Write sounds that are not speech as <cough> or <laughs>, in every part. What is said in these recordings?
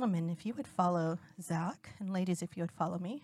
gentlemen, if you would follow Zach, and ladies, if you would follow me.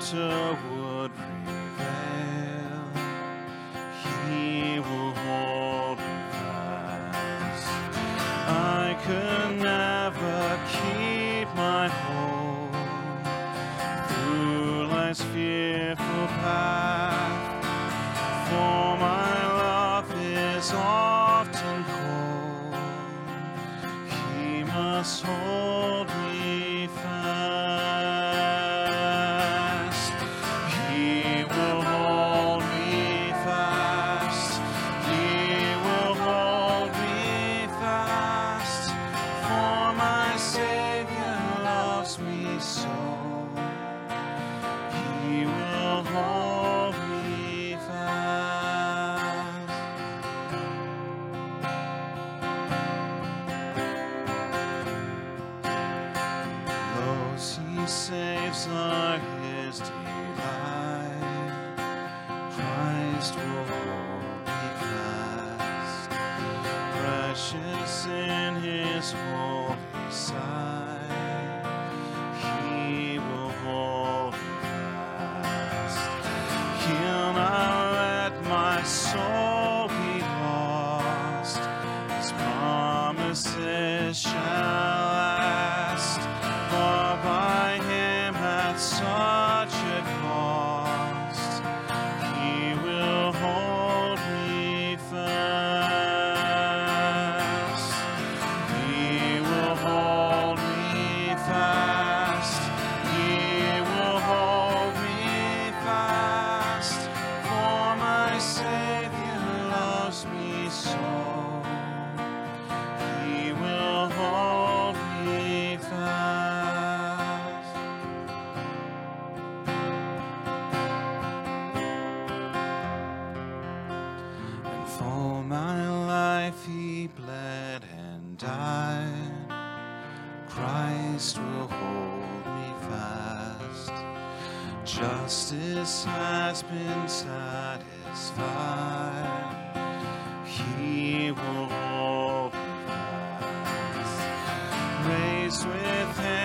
Tempter Justice has been satisfied. He will hold me. Raised with him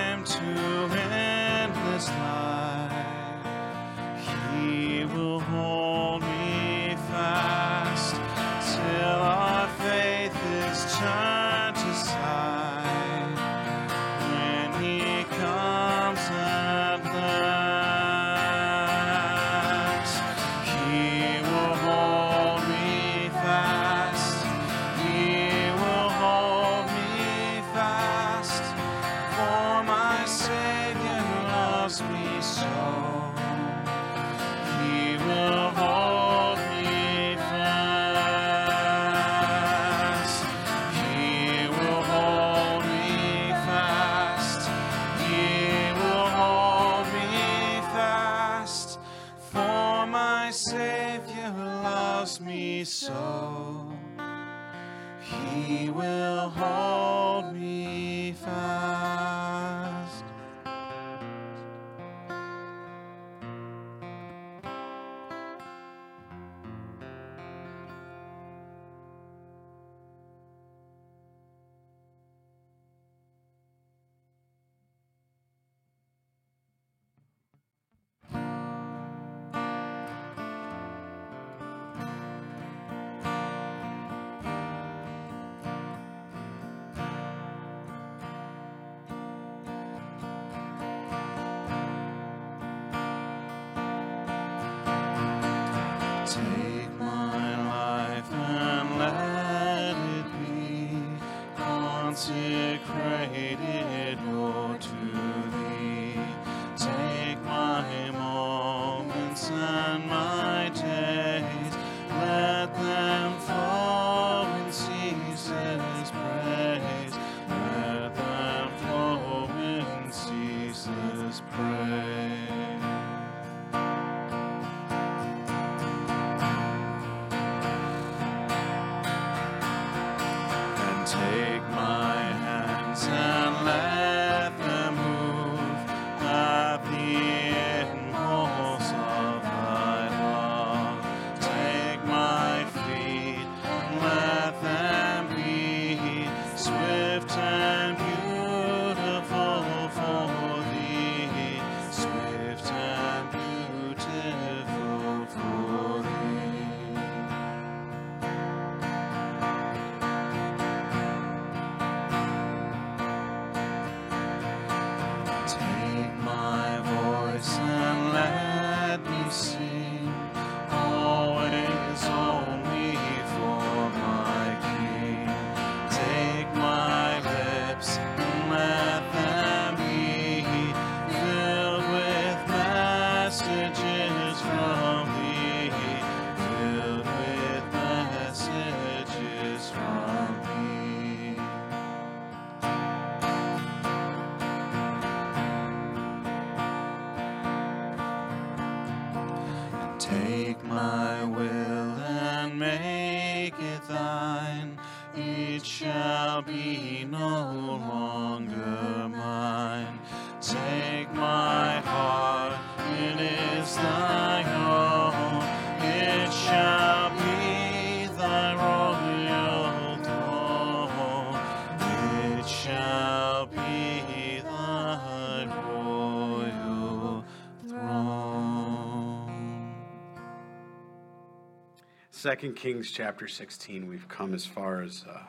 Second Kings chapter 16, we've come as far as uh,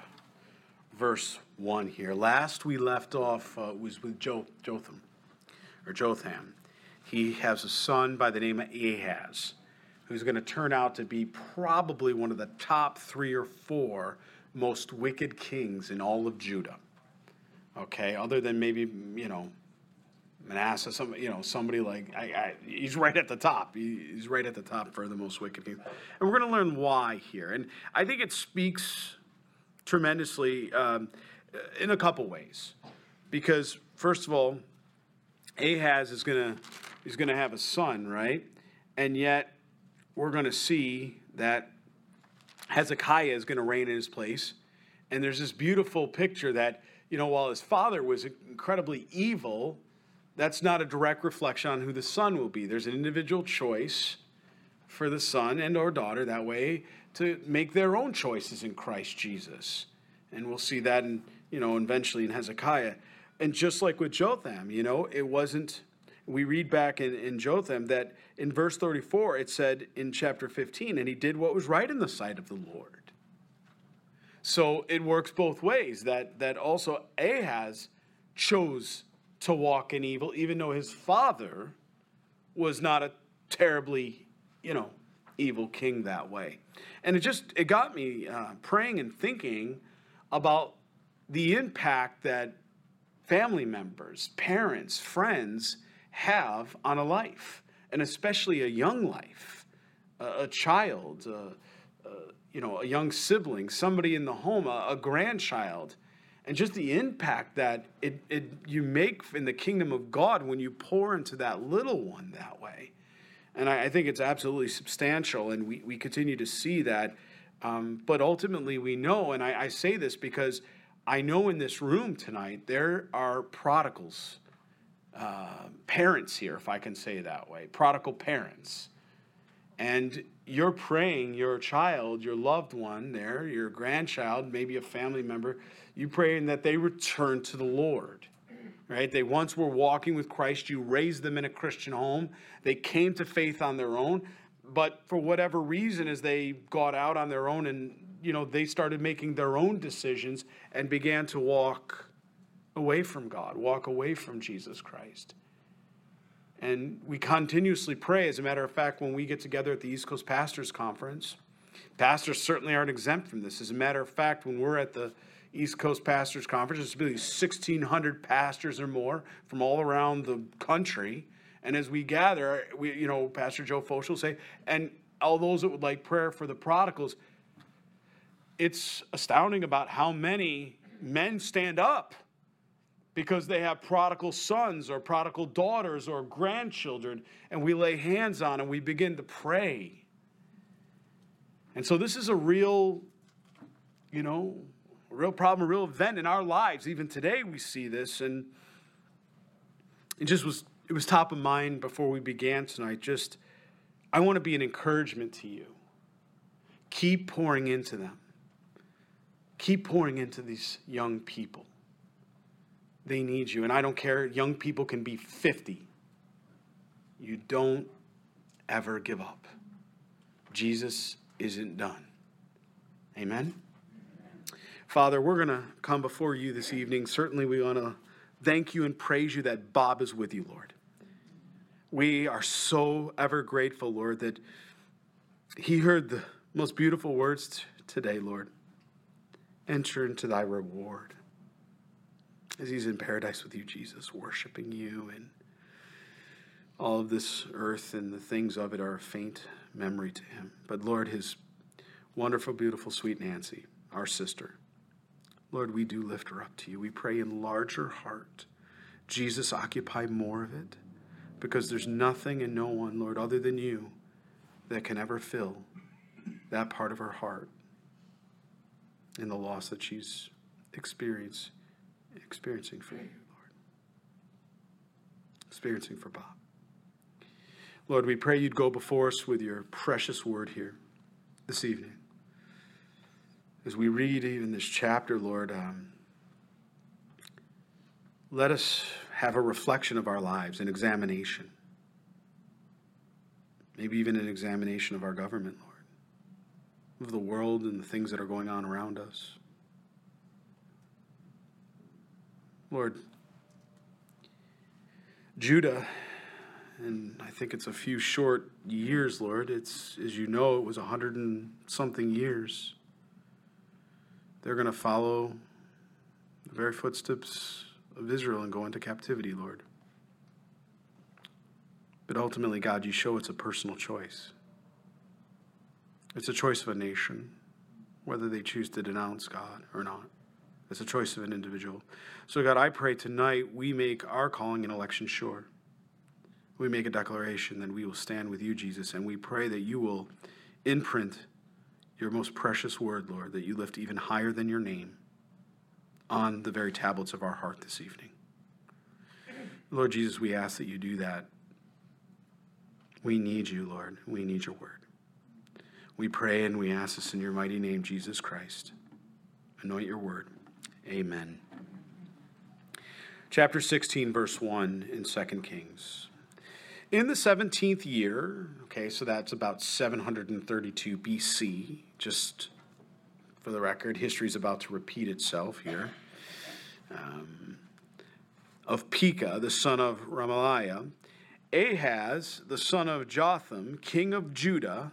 verse 1 here. Last we left off uh, was with jo- Jotham, or Jotham. He has a son by the name of Ahaz, who's going to turn out to be probably one of the top three or four most wicked kings in all of Judah. Okay, other than maybe, you know, Manasseh, some you know somebody like I, I, he's right at the top. He, he's right at the top for the most wicked things, and we're going to learn why here. And I think it speaks tremendously um, in a couple ways, because first of all, Ahaz is going to he's going to have a son, right? And yet we're going to see that Hezekiah is going to reign in his place. And there's this beautiful picture that, you know, while his father was incredibly evil, that's not a direct reflection on who the son will be. There's an individual choice for the son and or daughter that way to make their own choices in Christ Jesus. And we'll see that in, you know, eventually in Hezekiah. And just like with Jotham, you know, it wasn't we read back in, in Jotham that in verse 34, it said in chapter 15, and he did what was right in the sight of the Lord. So it works both ways that, that also Ahaz chose to walk in evil, even though his father was not a terribly, you know, evil king that way. And it just, it got me uh, praying and thinking about the impact that family members, parents, friends, have on a life, and especially a young life, a, a child, a, a, you know, a young sibling, somebody in the home, a, a grandchild, and just the impact that it, it you make in the kingdom of God when you pour into that little one that way. And I, I think it's absolutely substantial, and we, we continue to see that. Um, but ultimately, we know, and I, I say this because I know in this room tonight there are prodigals uh, parents here, if I can say that way, prodigal parents. And you're praying your child, your loved one there, your grandchild, maybe a family member, you praying that they return to the Lord. Right? They once were walking with Christ. You raised them in a Christian home. They came to faith on their own. But for whatever reason, as they got out on their own and you know they started making their own decisions and began to walk away from God, walk away from Jesus Christ. And we continuously pray. As a matter of fact, when we get together at the East Coast Pastors Conference, pastors certainly aren't exempt from this. As a matter of fact, when we're at the East Coast Pastors Conference, it's really 1,600 pastors or more from all around the country. And as we gather, we, you know, Pastor Joe Focht will say, and all those that would like prayer for the prodigals, it's astounding about how many men stand up because they have prodigal sons or prodigal daughters or grandchildren, and we lay hands on and we begin to pray. And so this is a real, you know, a real problem, a real event in our lives. Even today we see this, and it just was it was top of mind before we began tonight. Just I want to be an encouragement to you. Keep pouring into them. Keep pouring into these young people. They need you. And I don't care, young people can be 50. You don't ever give up. Jesus isn't done. Amen. Father, we're going to come before you this evening. Certainly, we want to thank you and praise you that Bob is with you, Lord. We are so ever grateful, Lord, that he heard the most beautiful words t- today, Lord. Enter into thy reward as he's in paradise with you, Jesus, worshiping you, and all of this earth and the things of it are a faint memory to him. But Lord, his wonderful, beautiful, sweet Nancy, our sister, Lord, we do lift her up to you. We pray enlarge her heart. Jesus, occupy more of it because there's nothing and no one, Lord, other than you that can ever fill that part of her heart and the loss that she's experienced experiencing for you, Lord. Experiencing for Bob. Lord, we pray you'd go before us with your precious word here this evening. As we read even this chapter, Lord, um, let us have a reflection of our lives, an examination. Maybe even an examination of our government, Lord, of the world and the things that are going on around us. Lord, Judah, and I think it's a few short years, Lord. It's, as you know, it was a hundred and something years. They're going to follow the very footsteps of Israel and go into captivity, Lord. But ultimately, God, you show it's a personal choice. It's a choice of a nation, whether they choose to denounce God or not. It's a choice of an individual. So, God, I pray tonight we make our calling and election sure. We make a declaration that we will stand with you, Jesus, and we pray that you will imprint your most precious word, Lord, that you lift even higher than your name on the very tablets of our heart this evening. Lord Jesus, we ask that you do that. We need you, Lord. We need your word. We pray and we ask this in your mighty name, Jesus Christ. Anoint your word. Amen. Chapter 16, verse 1 in 2 Kings. In the 17th year, okay, so that's about 732 BC, just for the record, history is about to repeat itself here. Um, of Pekah, the son of Remaliah, Ahaz, the son of Jotham, king of Judah,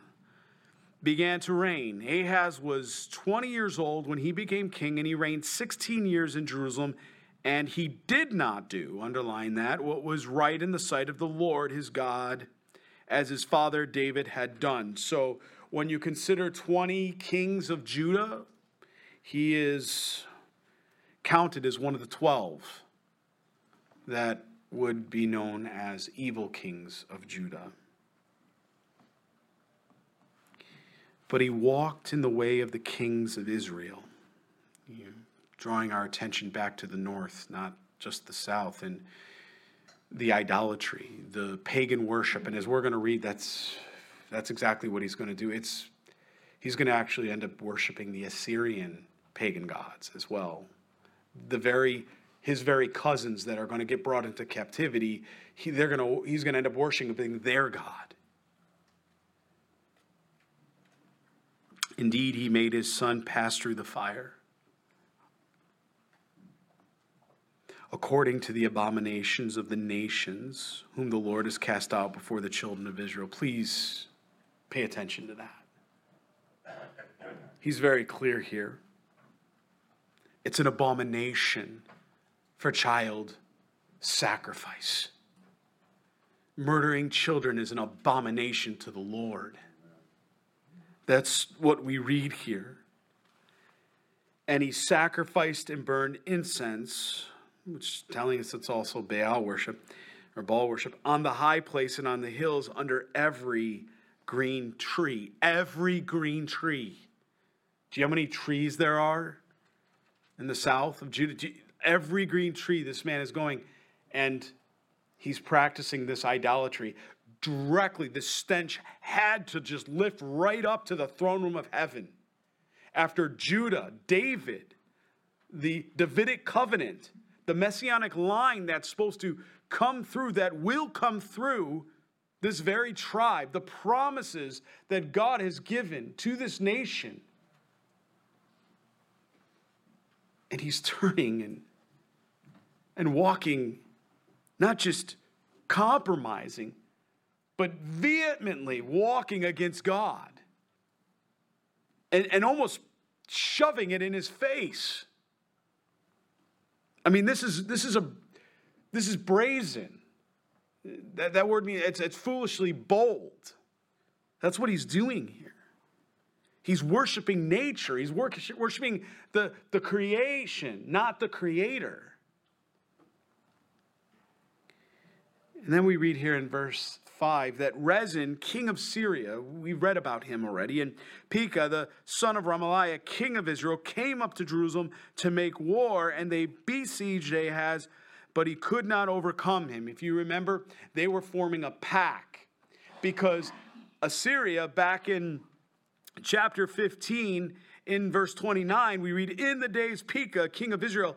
began to reign. Ahaz was 20 years old when he became king, and he reigned 16 years in Jerusalem. And he did not do, underline that, what was right in the sight of the Lord his God, as his father David had done. So when you consider 20 kings of Judah, he is counted as one of the 12 that would be known as evil kings of Judah. But he walked in the way of the kings of Israel, know, drawing our attention back to the north, not just the south, and the idolatry, the pagan worship. And as we're going to read, that's, that's exactly what he's going to do. It's, he's going to actually end up worshiping the Assyrian pagan gods as well. The very his very cousins that are going to get brought into captivity, he, they're going to, he's going to end up worshiping their God. Indeed, he made his son pass through the fire. According to the abominations of the nations, whom the Lord has cast out before the children of Israel. Please pay attention to that. He's very clear here. It's an abomination for child sacrifice. Murdering children is an abomination to the Lord. That's what we read here. And he sacrificed and burned incense, which is telling us it's also Baal worship or Baal worship, on the high place and on the hills under every green tree. Every green tree. Do you know how many trees there are in the south of Judah? Every green tree this man is going, and he's practicing this idolatry directly, the stench had to just lift right up to the throne room of heaven. After Judah, David, the Davidic covenant, the messianic line that's supposed to come through, that will come through this very tribe, the promises that God has given to this nation. And he's turning and, and walking, not just compromising, but vehemently walking against God and, and almost shoving it in his face. I mean, this is this is a this is brazen. That, that word means it's, it's foolishly bold. That's what he's doing here. He's worshiping nature. He's worshiping the, the creation, not the creator. And then we read here in verse 5 that Rezin, king of Syria, we read about him already, and Pekah, the son of Remaliah, king of Israel, came up to Jerusalem to make war, and they besieged Ahaz, but he could not overcome him. If you remember, they were forming a pack because Assyria, back in chapter 15, in verse 29, we read, In the days Pekah, king of Israel,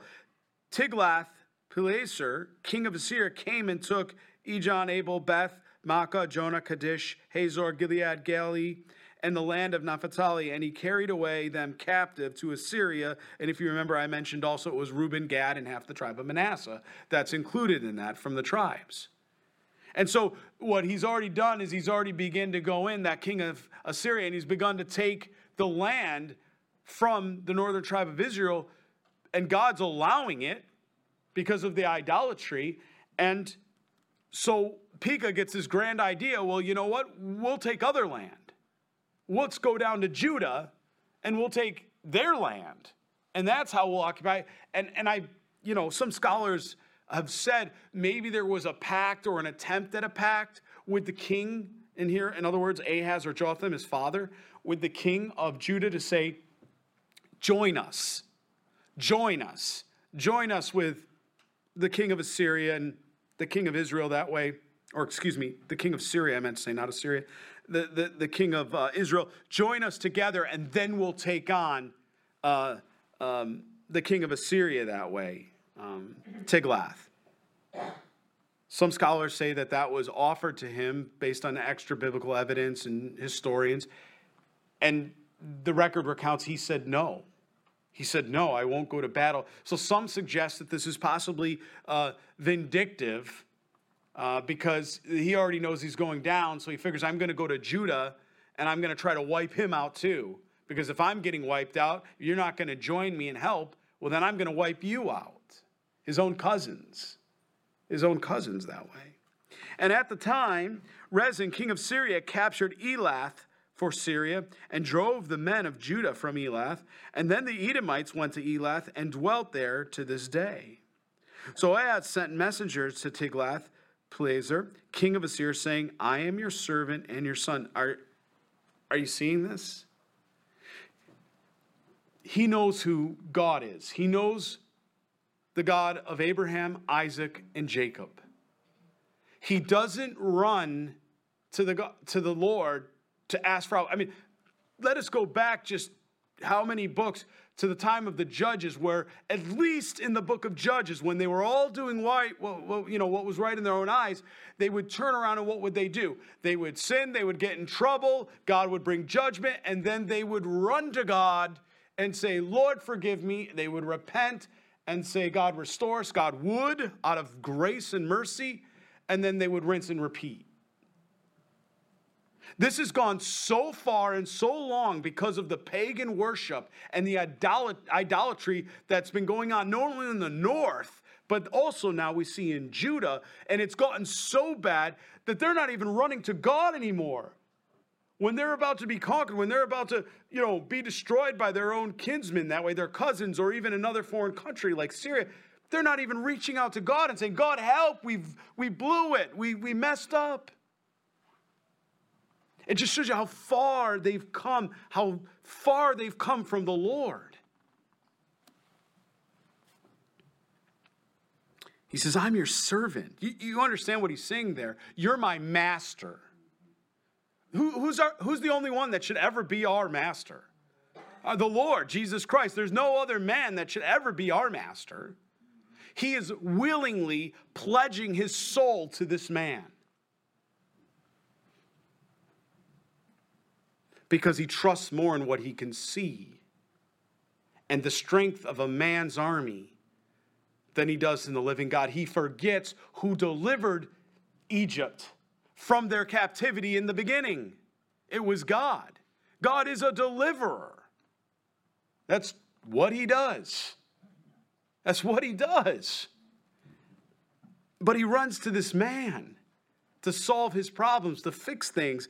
Tiglath Pileser, king of Assyria, came and took Ijon, Abel, Beth, Maachah, Janoah, Kadesh, Hazor, Gilead, Galilee, and the land of Naphtali, and he carried away them captive to Assyria. And if you remember, I mentioned also it was Reuben, Gad, and half the tribe of Manasseh. That's included in that from the tribes. And so what he's already done is he's already begun to go in, that king of Assyria, and he's begun to take the land from the northern tribe of Israel, and God's allowing it because of the idolatry. And so Pekah gets this grand idea well, you know what? We'll take other land. Let's go down to Judah and we'll take their land. And that's how we'll occupy. And, and I, you know, some scholars have said maybe there was a pact or an attempt at a pact with the king in here. In other words, Ahaz or Jotham, his father, with the king of Judah to say, Join us, join us, join us with the king of Assyria and the king of Israel that way, or excuse me, the king of Syria, I meant to say, not Assyria, the, the, the king of uh, Israel, join us together and then we'll take on uh, um, the king of Assyria that way, um, Tiglath. Some scholars say that that was offered to him based on extra biblical evidence and historians. And the record recounts he said no. He said, No, I won't go to battle. So some suggest that this is possibly uh, vindictive uh, because he already knows he's going down. So he figures, I'm going to go to Judah and I'm going to try to wipe him out too. Because if I'm getting wiped out, you're not going to join me and help. Well, then I'm going to wipe you out. His own cousins. His own cousins that way. And at the time, Rezin, king of Syria, captured Elath for Syria and drove the men of Judah from Elath. And then the Edomites went to Elath and dwelt there to this day. So Ahaz sent messengers to Tiglath Pileser, king of Assyria, saying, I am your servant and your son. Are, are you seeing this? He knows who God is. He knows the God of Abraham, Isaac, and Jacob. He doesn't run to the, to the Lord to ask for help. I mean, let us go back just how many books to the time of the judges where at least in the book of judges when they were all doing right well, well, you know what was right in their own eyes they would turn around and what would they do? They would sin they would get in trouble god would bring judgment and then they would run to god and say lord forgive me. They would repent and say god restore us. God would out of grace and mercy and then they would rinse and repeat this has gone so far and so long because of the pagan worship and the idolatry that's been going on, not only in the north, but also now we see in Judah. And it's gotten so bad that they're not even running to God anymore. When they're about to be conquered, when they're about to, you know, be destroyed by their own kinsmen, that way their cousins or even another foreign country like Syria, they're not even reaching out to God and saying, God, help, we've, we blew it, we, we messed up. It just shows you how far they've come, how far they've come from the Lord. He says, I'm your servant. You, you understand what he's saying there? You're my master. Who, who's, our, who's the only one that should ever be our master? Uh, the Lord, Jesus Christ. There's no other man that should ever be our master. He is willingly pledging his soul to this man. Because he trusts more in what he can see and the strength of a man's army than he does in the living God. He forgets who delivered Egypt from their captivity in the beginning. It was God. God is a deliverer. That's what he does. That's what he does. But he runs to this man to solve his problems, to fix things.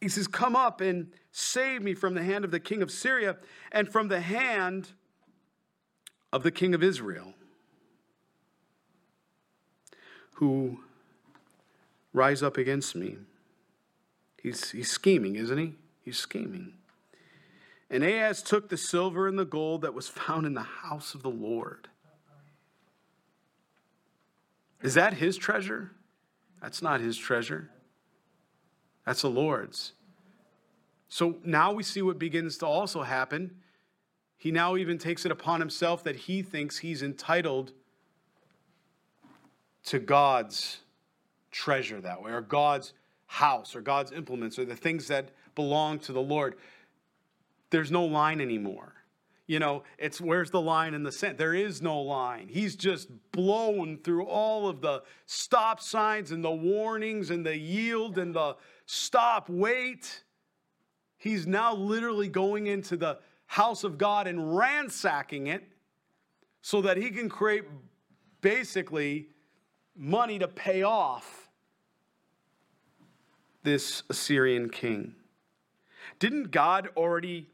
He says, Come up and save me from the hand of the king of Syria and from the hand of the king of Israel, who rise up against me. He's, he's scheming, isn't he? He's scheming. And Ahaz took the silver and the gold that was found in the house of the Lord. Is that his treasure? That's not his treasure. That's the Lord's. So now we see what begins to also happen. He now even takes it upon himself that he thinks he's entitled to God's treasure that way, or God's house, or God's implements, or the things that belong to the Lord. There's no line anymore. You know, it's where's the line in the sand? There is no line. He's just blown through all of the stop signs and the warnings and the yield and the stop, wait. He's now literally going into the house of God and ransacking it so that he can create basically money to pay off this Assyrian king. Didn't God already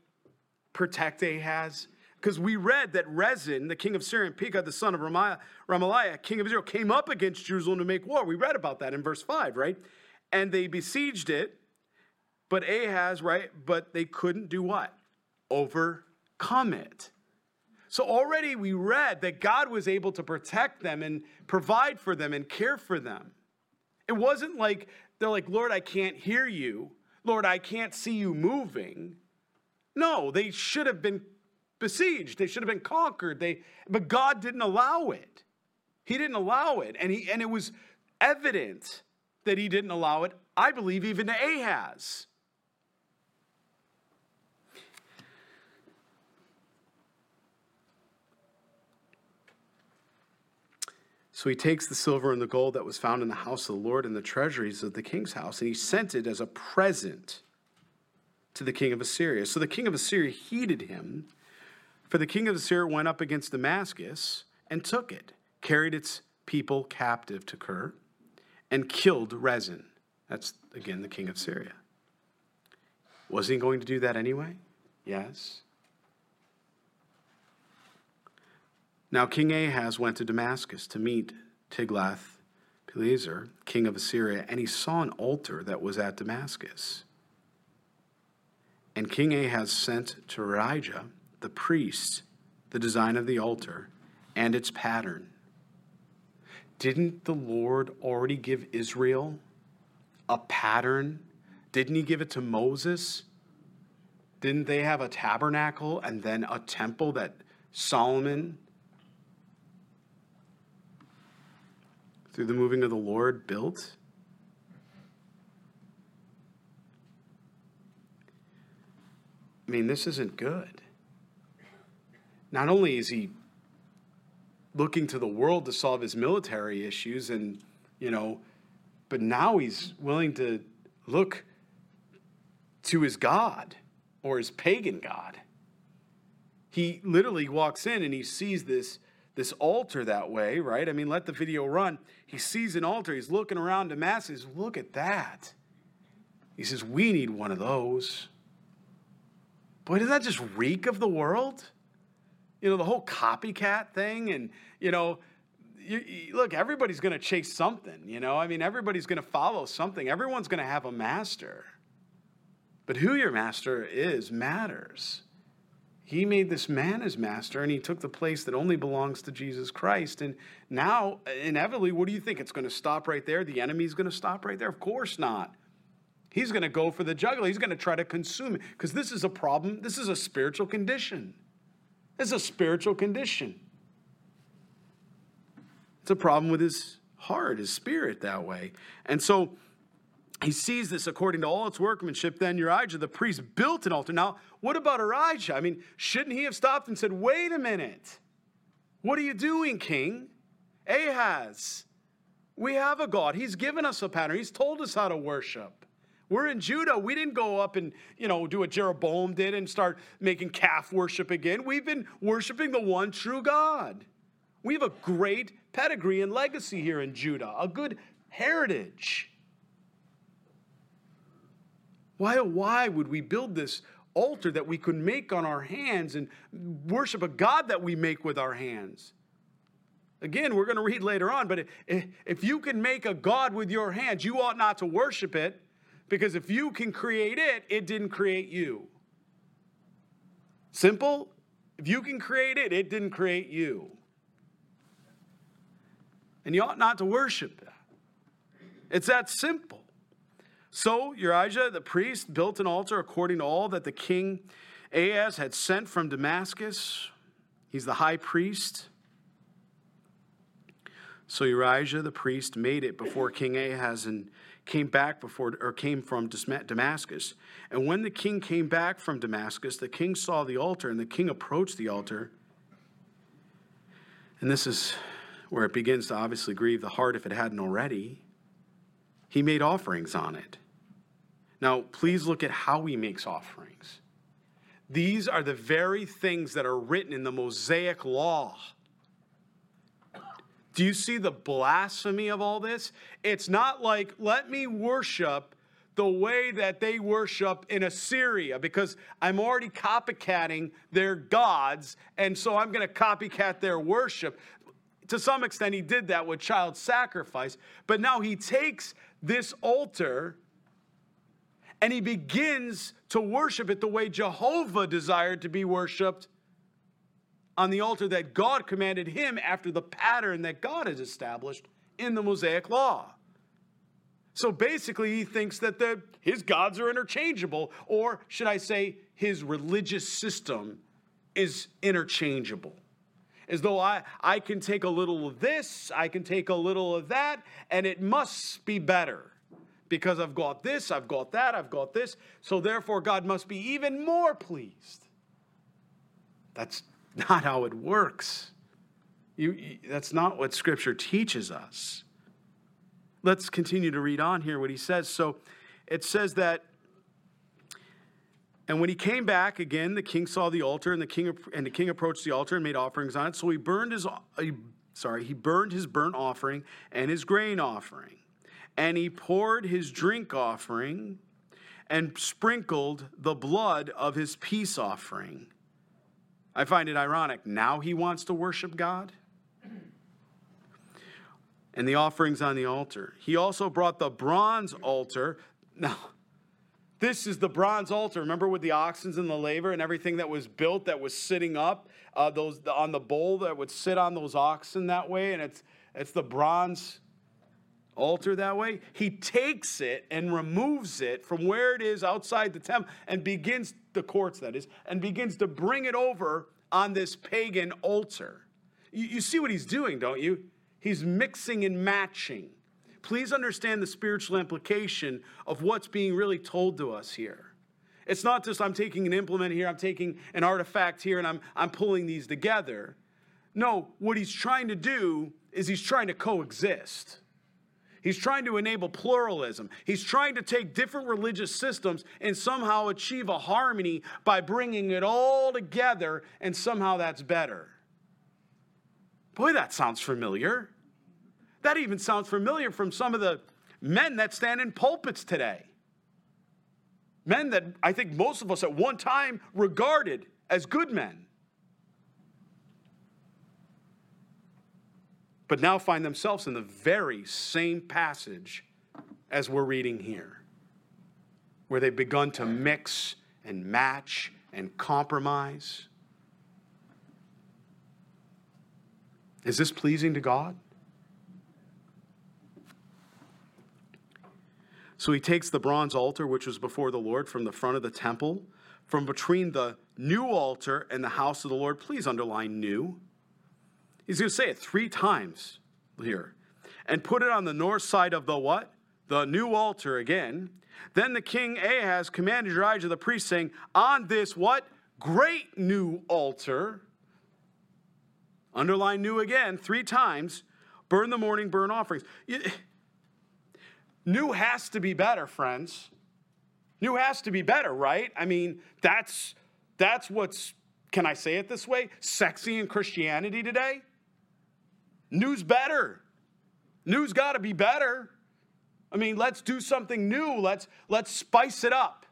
protect Ahaz? Because we read that Rezin, the king of Syria, and Pekah, the son of Remaliah, king of Israel, came up against Jerusalem to make war. We read about that in verse 5, right? And they besieged it. but Ahaz, right? But they couldn't do what? Overcome it. So already we read that God was able to protect them and provide for them and care for them. It wasn't like they're like, Lord, I can't hear you. Lord, I can't see you moving. No, they should have been besieged. They should have been conquered. They, but God didn't allow it. He didn't allow it. And, he, and it was evident that he didn't allow it, I believe, even to Ahaz. So he takes the silver and the gold that was found in the house of the Lord and the treasuries of the king's house, and he sent it as a present to the king of Assyria. So the king of Assyria heeded him, for the king of Assyria went up against Damascus and took it, carried its people captive to Kir, and killed Rezin. That's, again, the king of Syria. Was he going to do that anyway? Yes. Now, King Ahaz went to Damascus to meet Tiglath Pileser, king of Assyria, and he saw an altar that was at Damascus. And King Ahaz sent to Urijah, the priest, the design of the altar and its pattern. Didn't the Lord already give Israel a pattern? Didn't he give it to Moses? Didn't they have a tabernacle and then a temple that Solomon through the moving of the Lord built? I mean, this isn't good. Not only is he looking to the world to solve his military issues and, you know, but now he's willing to look to his God or his pagan God. He literally walks in and he sees this this altar that way, right? I mean, let the video run. He sees an altar. He's looking around Damascus. Look at that. He says, We need one of those. Boy, does that just reek of the world? You know, the whole copycat thing. And, you know, you, you, look, everybody's going to chase something, you know? I mean, everybody's going to follow something. Everyone's going to have a master. But who your master is matters. He made this man his master and he took the place that only belongs to Jesus Christ. And now, inevitably, what do you think? It's going to stop right there? The enemy's going to stop right there? Of course not. He's going to go for the jugular. He's going to try to consume it because this is a problem. This is a spiritual condition. Is a spiritual condition. It's a problem with his heart, his spirit that way. And so he sees this according to all its workmanship. Then Urijah, the priest, built an altar. Now, what about Urijah? I mean, shouldn't he have stopped and said, Wait a minute. What are you doing, king? Ahaz, we have a God. He's given us a pattern, He's told us how to worship. We're in Judah. We didn't go up and, you know, do what Jeroboam did and start making calf worship again. We've been worshiping the one true God. We have a great pedigree and legacy here in Judah, a good heritage. Why, oh, why would we build this altar that we could make on our hands and worship a God that we make with our hands? Again, we're going to read later on, but if you can make a God with your hands, you ought not to worship it because if you can create it, it didn't create you. Simple? If you can create it, it didn't create you. And you ought not to worship that. It's that simple. So Urijah the priest built an altar according to all that the king Ahaz had sent from Damascus. He's the high priest. So Urijah the priest made it before King Ahaz and came back before or came from Damascus. And when the king came back from Damascus, the king saw the altar, and the king approached the altar. And this is where it begins to obviously grieve the heart if it hadn't already. He made offerings on it. Now, please look at how he makes offerings. These are the very things that are written in the Mosaic law. Do you see the blasphemy of all this? It's not like, let me worship the way that they worship in Assyria because I'm already copycatting their gods, and so I'm going to copycat their worship. To some extent, he did that with child sacrifice, but now he takes this altar and he begins to worship it the way Jehovah desired to be worshiped on the altar that God commanded him after the pattern that God has established in the Mosaic Law. So basically, he thinks that the, his gods are interchangeable, or should I say, his religious system is interchangeable. As though I, I can take a little of this, I can take a little of that, and it must be better. Because I've got this, I've got that, I've got this, so therefore God must be even more pleased. That's <laughs> not how it works. You, that's not what Scripture teaches us. Let's continue to read on here what he says. So it says that, and when he came back again, the king saw the altar, and the king and the king approached the altar and made offerings on it. So he burned his sorry, he burned his burnt offering and his grain offering, and he poured his drink offering, and sprinkled the blood of his peace offering. I find it ironic. Now he wants to worship God <clears throat> and the offerings on the altar. He also brought the bronze altar. Now, this is the bronze altar. Remember with the oxens and the laver and everything that was built that was sitting up uh, those on the bowl that would sit on those oxen that way, and it's it's the bronze altar that way. He takes it and removes it from where it is outside the temple and begins the courts that is and begins to bring it over on this pagan altar. You, you see what he's doing, don't you? He's mixing and matching. Please understand the spiritual implication of what's being really told to us here. It's not just I'm taking an implement here, I'm taking an artifact here, and I'm, I'm pulling these together. No, what he's trying to do is he's trying to coexist. He's trying to enable pluralism. He's trying to take different religious systems and somehow achieve a harmony by bringing it all together, and somehow that's better. Boy, that sounds familiar. That even sounds familiar from some of the men that stand in pulpits today. Men that I think most of us at one time regarded as good men. But now find themselves in the very same passage as we're reading here, where they've begun to mix and match and compromise. Is this pleasing to God? So he takes the bronze altar, which was before the Lord, from the front of the temple, from between the new altar and the house of the Lord. Please underline new. He's going to say it three times here. And put it on the north side of the what? The new altar again. Then the king Ahaz commanded Urijah the priest, saying, On this what? Great new altar. Underline new again, three times. Burn the morning burn offerings. New has to be better, friends. New has to be better, right? I mean, that's that's what's can I say it this way? Sexy in Christianity today? New's better. New's got to be better. I mean, let's do something new. Let's let's spice it up.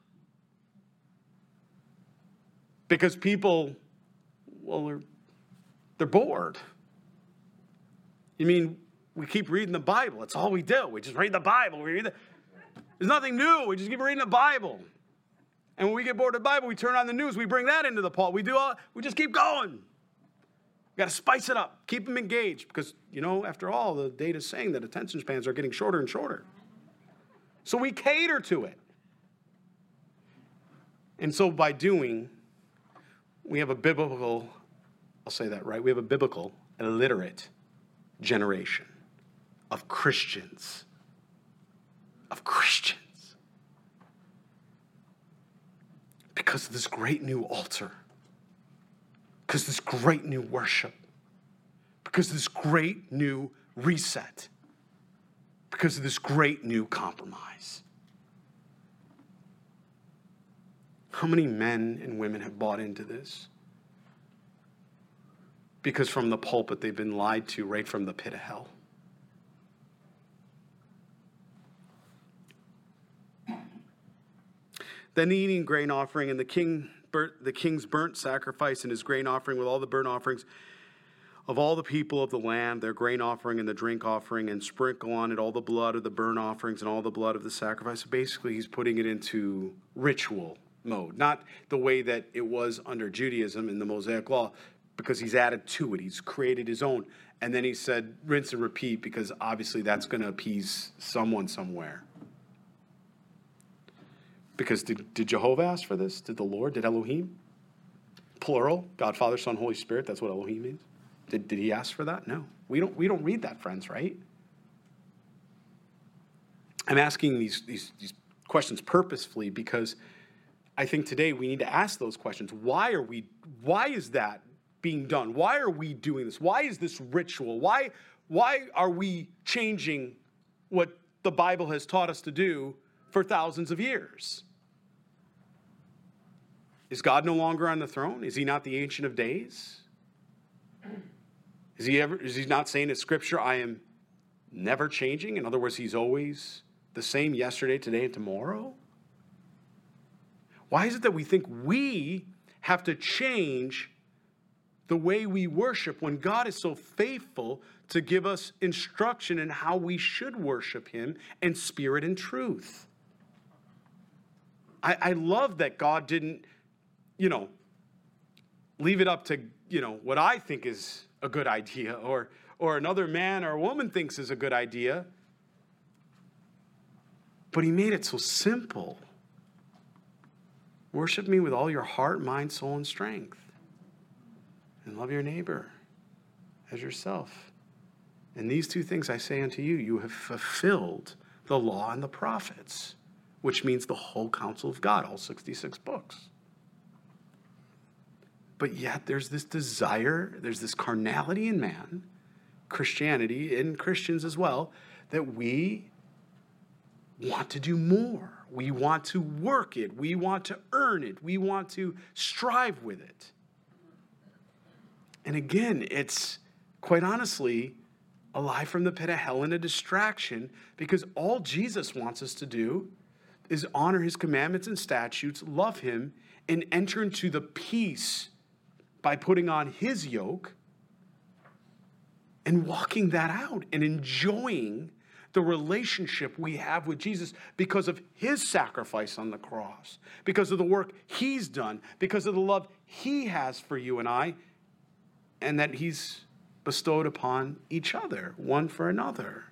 Because people well they're they're bored. You mean we keep reading the Bible. That's all we do. We just read the Bible. We read the, There's nothing new. We just keep reading the Bible. And when we get bored of the Bible, we turn on the news. We bring that into the Paul. We do all. We just keep going. We got to spice it up. Keep them engaged because you know, after all, the data is saying that attention spans are getting shorter and shorter. So we cater to it. And so by doing, we have a biblical. I'll say that right. We have a biblical illiterate generation of Christians. Of Christians. Because of this great new altar. Because this great new worship. Because this great new reset. Because of this great new compromise. How many men and women have bought into this? Because from the pulpit, they've been lied to right from the pit of hell. Then the eating grain offering and the king burnt, the king's burnt sacrifice and his grain offering with all the burnt offerings of all the people of the land their grain offering and the drink offering, and sprinkle on it all the blood of the burnt offerings and all the blood of the sacrifice. Basically, he's putting it into ritual mode, not the way that it was under Judaism in the Mosaic Law, because he's added to it. He's created his own. And then he said, rinse and repeat, because obviously that's going to appease someone somewhere. Because did, did Jehovah ask for this? Did the Lord? Did Elohim? Plural, God, Father, Son, Holy Spirit. That's what Elohim means. Did, did he ask for that? No. We don't, we don't read that, friends, right? I'm asking these, these, these questions purposefully because I think today we need to ask those questions. Why are we, why is that being done? Why are we doing this? Why is this ritual? Why, why are we changing what the Bible has taught us to do for thousands of years? Is God no longer on the throne? Is he not the ancient of days? Is he ever is he not saying in scripture, I am never changing? In other words, he's always the same yesterday, today, and tomorrow? Why is it that we think we have to change the way we worship when God is so faithful to give us instruction in how we should worship Him in spirit and truth? I, I love that God didn't, you know, leave it up to, you know, what I think is a good idea or, or another man or a woman thinks is a good idea. But he made it so simple. Worship me with all your heart, mind, soul, and strength. And love your neighbor as yourself. And these two things I say unto you, you have fulfilled the law and the prophets, which means the whole counsel of God, all 66 books. But yet there's this desire, there's this carnality in man, Christianity, in Christians as well, that we want to do more. We want to work it. We want to earn it. We want to strive with it. And again, it's quite honestly a lie from the pit of hell and a distraction because all Jesus wants us to do is honor his commandments and statutes, love him, and enter into the peace by putting on his yoke and walking that out and enjoying the relationship we have with Jesus because of his sacrifice on the cross, because of the work he's done, because of the love he has for you and I, and that he's bestowed upon each other, one for another.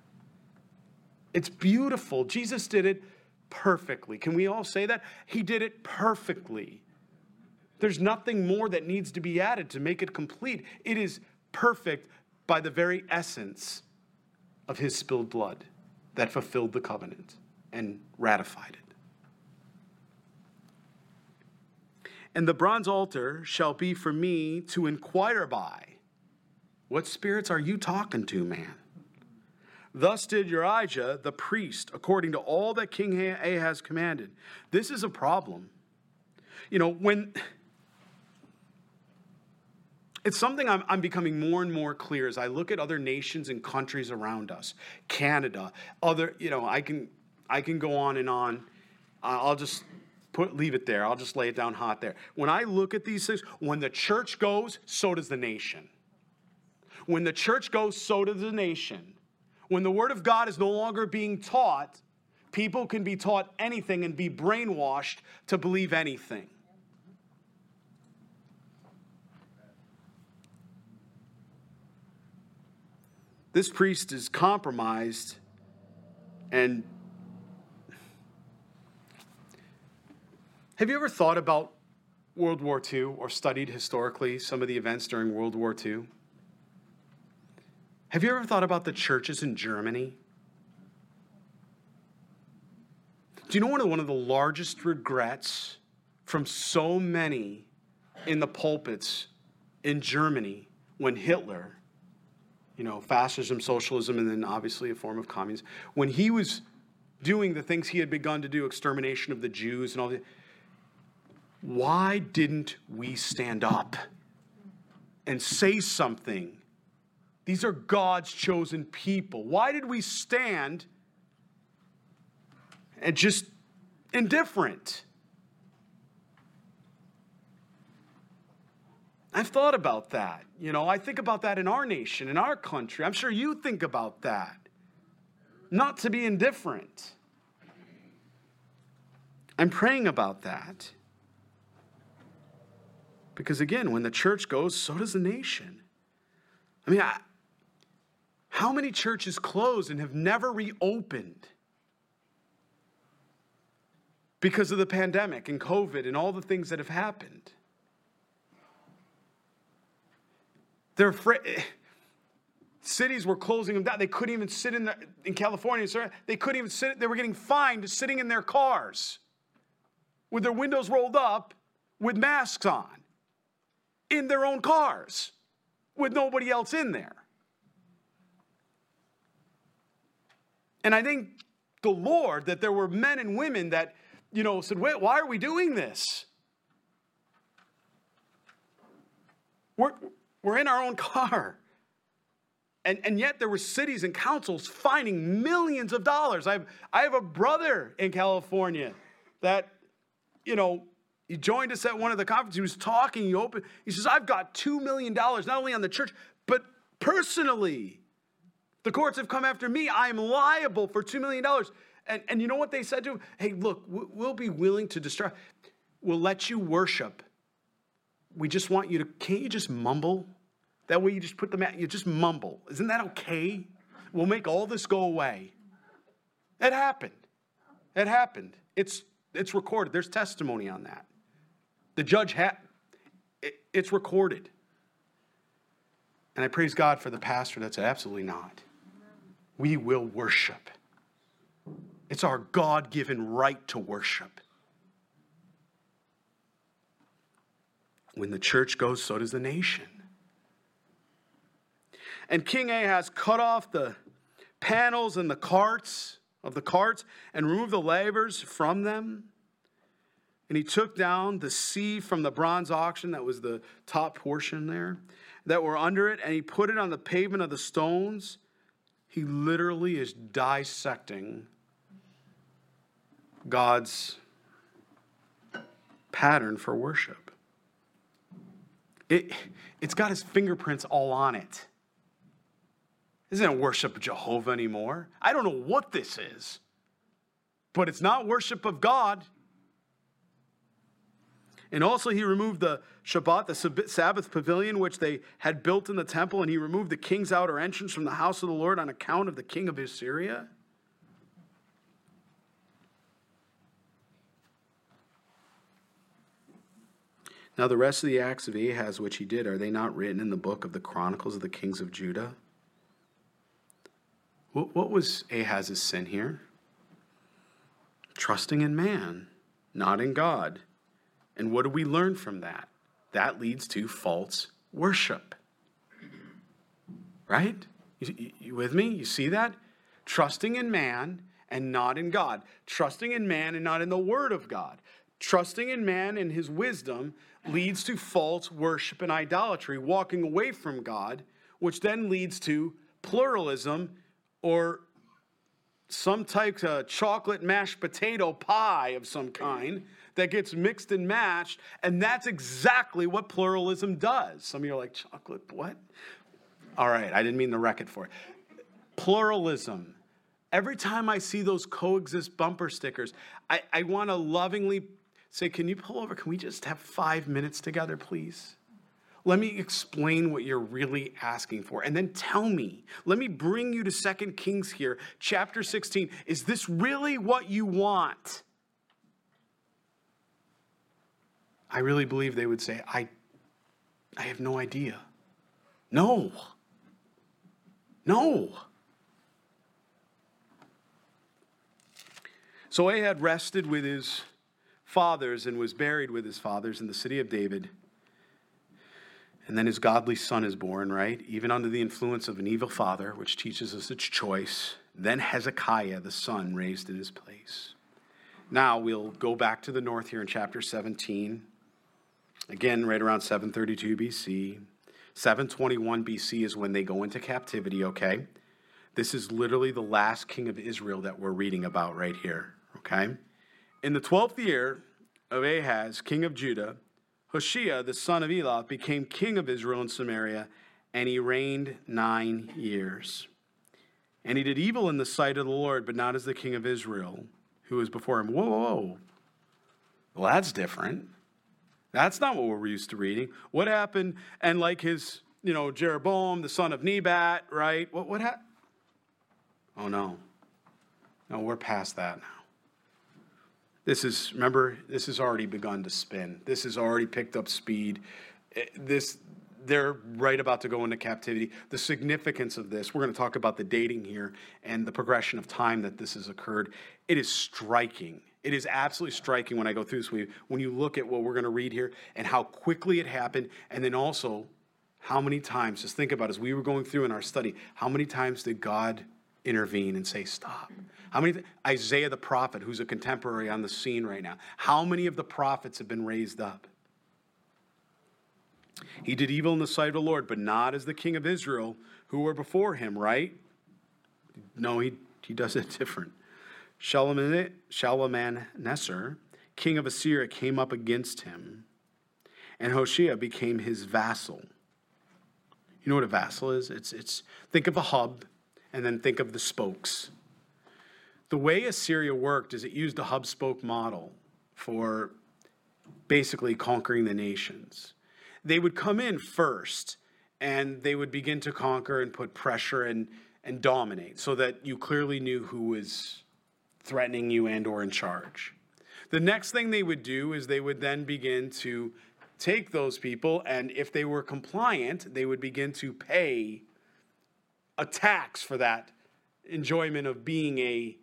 It's beautiful. Jesus did it perfectly. Can we all say that? He did it perfectly. There's nothing more that needs to be added to make it complete. It is perfect by the very essence of his spilled blood that fulfilled the covenant and ratified it. And the bronze altar shall be for me to inquire by. What spirits are you talking to, man? Thus did Urijah the priest, according to all that King Ahaz commanded. This is a problem. You know, when it's something I'm, I'm, becoming more and more clear as I look at other nations and countries around us, Canada, other, you know, I can, I can go on and on. I'll just put, leave it there. I'll just lay it down hot there. When I look at these things, when the church goes, so does the nation. When the church goes, so does the nation. When the word of God is no longer being taught, people can be taught anything and be brainwashed to believe anything. this priest is compromised and have you ever thought about World War II or studied historically some of the events during World War II? Have you ever thought about the churches in Germany? Do you know one of, one of the largest regrets from so many in the pulpits in Germany when Hitler you know, fascism, socialism, and then obviously a form of communism. When he was doing the things he had begun to do, extermination of the Jews and all that, why didn't we stand up and say something? These are God's chosen people. Why did we stand and just indifferent? I've thought about that. You know, I think about that in our nation, in our country. I'm sure you think about that. Not to be indifferent. I'm praying about that. Because again, when the church goes, so does the nation. I mean, I, how many churches closed and have never reopened because of the pandemic and COVID and all the things that have happened? They're afraid. Eh, cities were closing them down. They couldn't even sit in the, in California. They couldn't even sit. They were getting fined sitting in their cars with their windows rolled up with masks on in their own cars with nobody else in there. And I think the Lord that there were men and women that, you know, said, wait, why are we doing this? We're, we're in our own car. And, and yet there were cities and councils fining millions of dollars. I have, I have a brother in California that, you know, he joined us at one of the conferences. He was talking. He opened. He says, "I've got two million dollars not only on the church, but personally. The courts have come after me. I am liable for two million dollars." And and you know what they said to him? Hey, look, we'll be willing to destroy. We'll let you worship. We just want you to. Can't you just mumble? That way, you just put them at. You just mumble. Isn't that okay? We'll make all this go away. It happened. It happened. It's it's recorded. There's testimony on that. The judge had, it, it's recorded. And I praise God for the pastor that said, absolutely not. We will worship. It's our God given right to worship. When the church goes, so does the nation. And King Ahaz cut off the panels and the carts of the carts and removed the lavers from them. And he took down the sea from the bronze oxen, that was the top portion there, that were under it, and he put it on the pavement of the stones. He literally is dissecting God's pattern for worship. It, it's got his fingerprints all on it. Isn't worship of Jehovah anymore? I don't know what this is, but it's not worship of God. And also, he removed the Shabbat, the Sabbath pavilion, which they had built in the temple, and he removed the king's outer entrance from the house of the Lord on account of the king of Assyria. Now, the rest of the acts of Ahaz which he did, are they not written in the book of the Chronicles of the kings of Judah? What, what was Ahaz's sin here? Trusting in man, not in God. And what do we learn from that? That leads to false worship. Right? You, you, with me? You see that? Trusting in man and not in God. Trusting in man and not in the Word of God. Trusting in man and his wisdom leads to false worship and idolatry, walking away from God, which then leads to pluralism or some type of chocolate mashed potato pie of some kind that gets mixed and matched. And that's exactly what pluralism does. Some of you are like, chocolate, what? All right, I didn't mean to wreck it for you. Pluralism. Every time I see those coexist bumper stickers, I, I want to lovingly say, Can you pull over? Can we just have five minutes together, please? Let me explain what you're really asking for. And then tell me, let me bring you to Second Kings here, chapter 16. Is this really what you want? I really believe they would say, I, I have no idea. No. No. So Ahab rested with his fathers and was buried with his fathers in the city of David. And then his godly son is born, right? Even under the influence of an evil father, which teaches us its choice. Then Hezekiah, the son, raised in his place. Now we'll go back to the north here in chapter 17. Again, right around 732 BC. 721 BC is when they go into captivity, okay? This is literally the last king of Israel that we're reading about right here, okay? In the 12th year of Ahaz, king of Judah, Hoshea, the son of Elah, became king of Israel in Samaria, and he reigned nine years. And he did evil in the sight of the Lord, but not as the king of Israel, who was before him. Whoa, whoa, whoa. Well, that's different. That's not what we're used to reading. What happened? And like his, you know, Jeroboam, the son of Nebat, right? What, what happened? Oh, no. No, we're past that now. This is, remember, this has already begun to spin. This has already picked up speed. Eh, This, they're right about to go into captivity. The significance of this, we're going to talk about the dating here and the progression of time that this has occurred. It is striking. It is absolutely striking when I go through this. When you look at what we're going to read here and how quickly it happened, and then also how many times, just think about as we were going through in our study, how many times did God intervene and say, stop? How many, Isaiah the prophet, who's a contemporary on the scene right now, how many of the prophets have been raised up? He did evil in the sight of the Lord, but not as the king of Israel who were before him, right? No, he, he does it <laughs> different. Shalman- Shalmaneser, king of Assyria, came up against him, and Hoshea became his vassal. You know what a vassal is? It's, it's think of a hub and then think of the spokes. The way Assyria worked is it used a hub spoke model for basically conquering the nations. They would come in first and they would begin to conquer and put pressure and, and dominate so that you clearly knew who was threatening you and or in charge. The next thing they would do is they would then begin to take those people and if they were compliant, they would begin to pay a tax for that enjoyment of being a,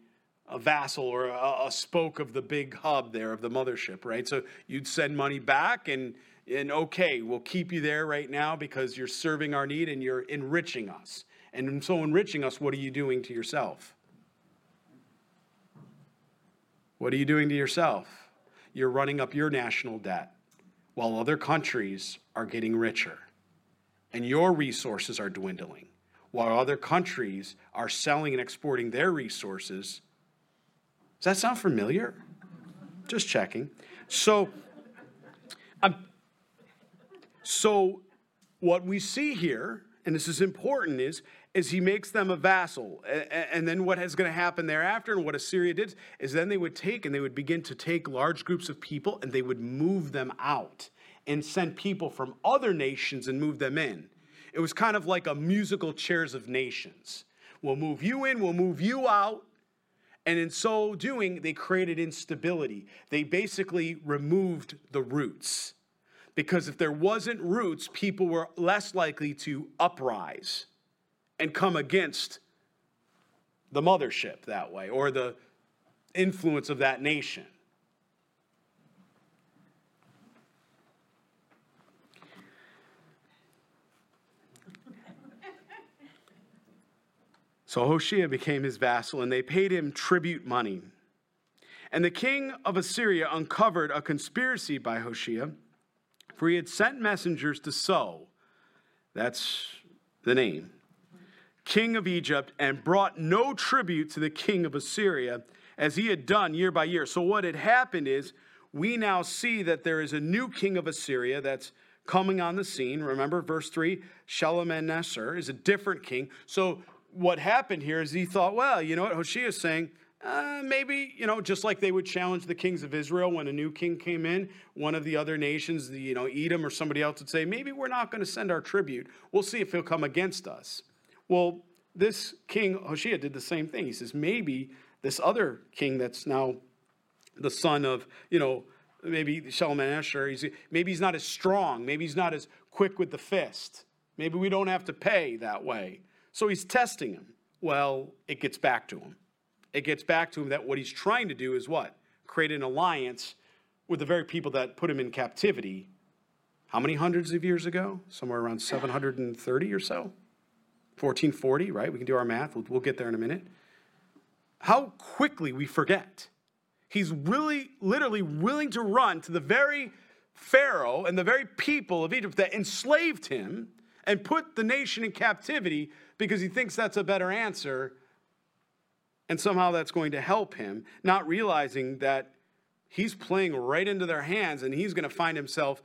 a vassal or a, a spoke of the big hub there of the mothership, right? So you'd send money back and and okay, we'll keep you there right now because you're serving our need and you're enriching us. And so enriching us, what are you doing to yourself? What are you doing to yourself? You're running up your national debt while other countries are getting richer and your resources are dwindling while other countries are selling and exporting their resources. Does that sound familiar? Just checking. So, um, so what we see here, and this is important, is is he makes them a vassal, and then what is going to happen thereafter, and what Assyria did, is then they would take and they would begin to take large groups of people and they would move them out and send people from other nations and move them in. It was kind of like a musical chairs of nations. We'll move you in, we'll move you out. And in so doing, they created instability. They basically removed the roots. Because if there wasn't roots, people were less likely to uprise and come against the mothership that way or the influence of that nation. <laughs> So Hoshea became his vassal, and they paid him tribute money. And the king of Assyria uncovered a conspiracy by Hoshea, for he had sent messengers to So, that's the name, king of Egypt, and brought no tribute to the king of Assyria, as he had done year by year. So what had happened is, we now see that there is a new king of Assyria that's coming on the scene. Remember, verse 3 Shalmaneser is a different king. So what happened here is he thought, well, you know what Hoshea is saying? Uh, maybe, you know, just like they would challenge the kings of Israel when a new king came in, one of the other nations, you know, Edom or somebody else would say, maybe we're not going to send our tribute. We'll see if he'll come against us. Well, this king, Hoshea, did the same thing. He says, maybe this other king that's now the son of, you know, maybe Shalmaneser, he's, maybe he's not as strong. Maybe he's not as quick with the fist. Maybe we don't have to pay that way. So he's testing him. Well, it gets back to him. It gets back to him that what he's trying to do is what? Create an alliance with the very people that put him in captivity. How many hundreds of years ago? Somewhere around 730 or so? 1440, right? We can do our math. We'll, we'll get there in a minute. How quickly we forget. He's really, literally willing to run to the very Pharaoh and the very people of Egypt that enslaved him and put the nation in captivity because he thinks that's a better answer and somehow that's going to help him, not realizing that he's playing right into their hands and he's going to find himself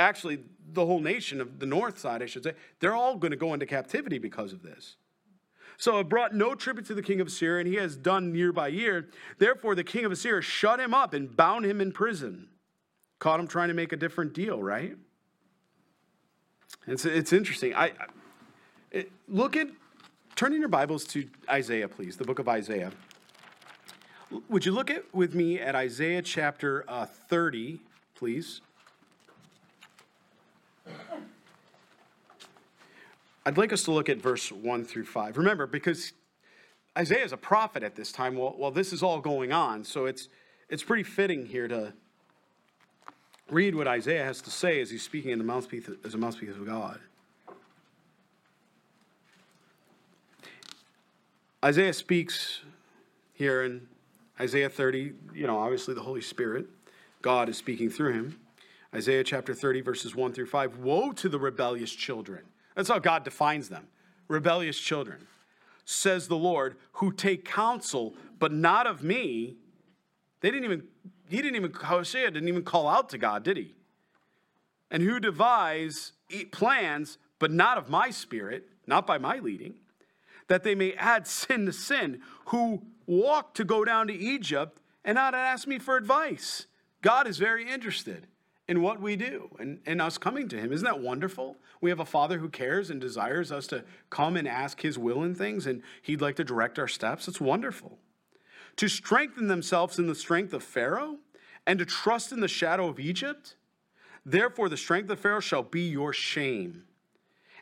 actually the whole nation of the north side, I should say, they're all going to go into captivity because of this. So it brought no tribute to the king of Assyria, and he has done year by year. Therefore, the king of Assyria shut him up and bound him in prison. Caught him trying to make a different deal, right? It's, it's interesting. I, it, look at, turn in your Bibles to Isaiah, please, the book of Isaiah. Would you look at with me at Isaiah chapter uh, 30, please? I'd like us to look at verse 1 through 5. Remember, because Isaiah is a prophet at this time while, while this is all going on, so it's, it's pretty fitting here to read what Isaiah has to say as he's speaking in the mouthpiece, as a mouthpiece of God. Isaiah speaks here in Isaiah 30, you know, obviously the Holy Spirit, God is speaking through him. Isaiah chapter 30, verses 1 through 5 Woe to the rebellious children. That's how God defines them rebellious children, says the Lord, who take counsel, but not of me. They didn't even, he didn't even, Hoshea didn't even call out to God, did he? And who devise plans, but not of my spirit, not by my leading, that they may add sin to sin, who walk to go down to Egypt and not ask me for advice. God is very interested in what we do and, and us coming to him. Isn't that wonderful? We have a father who cares and desires us to come and ask his will in things, and he'd like to direct our steps. It's wonderful. To strengthen themselves in the strength of Pharaoh and to trust in the shadow of Egypt. Therefore, the strength of Pharaoh shall be your shame,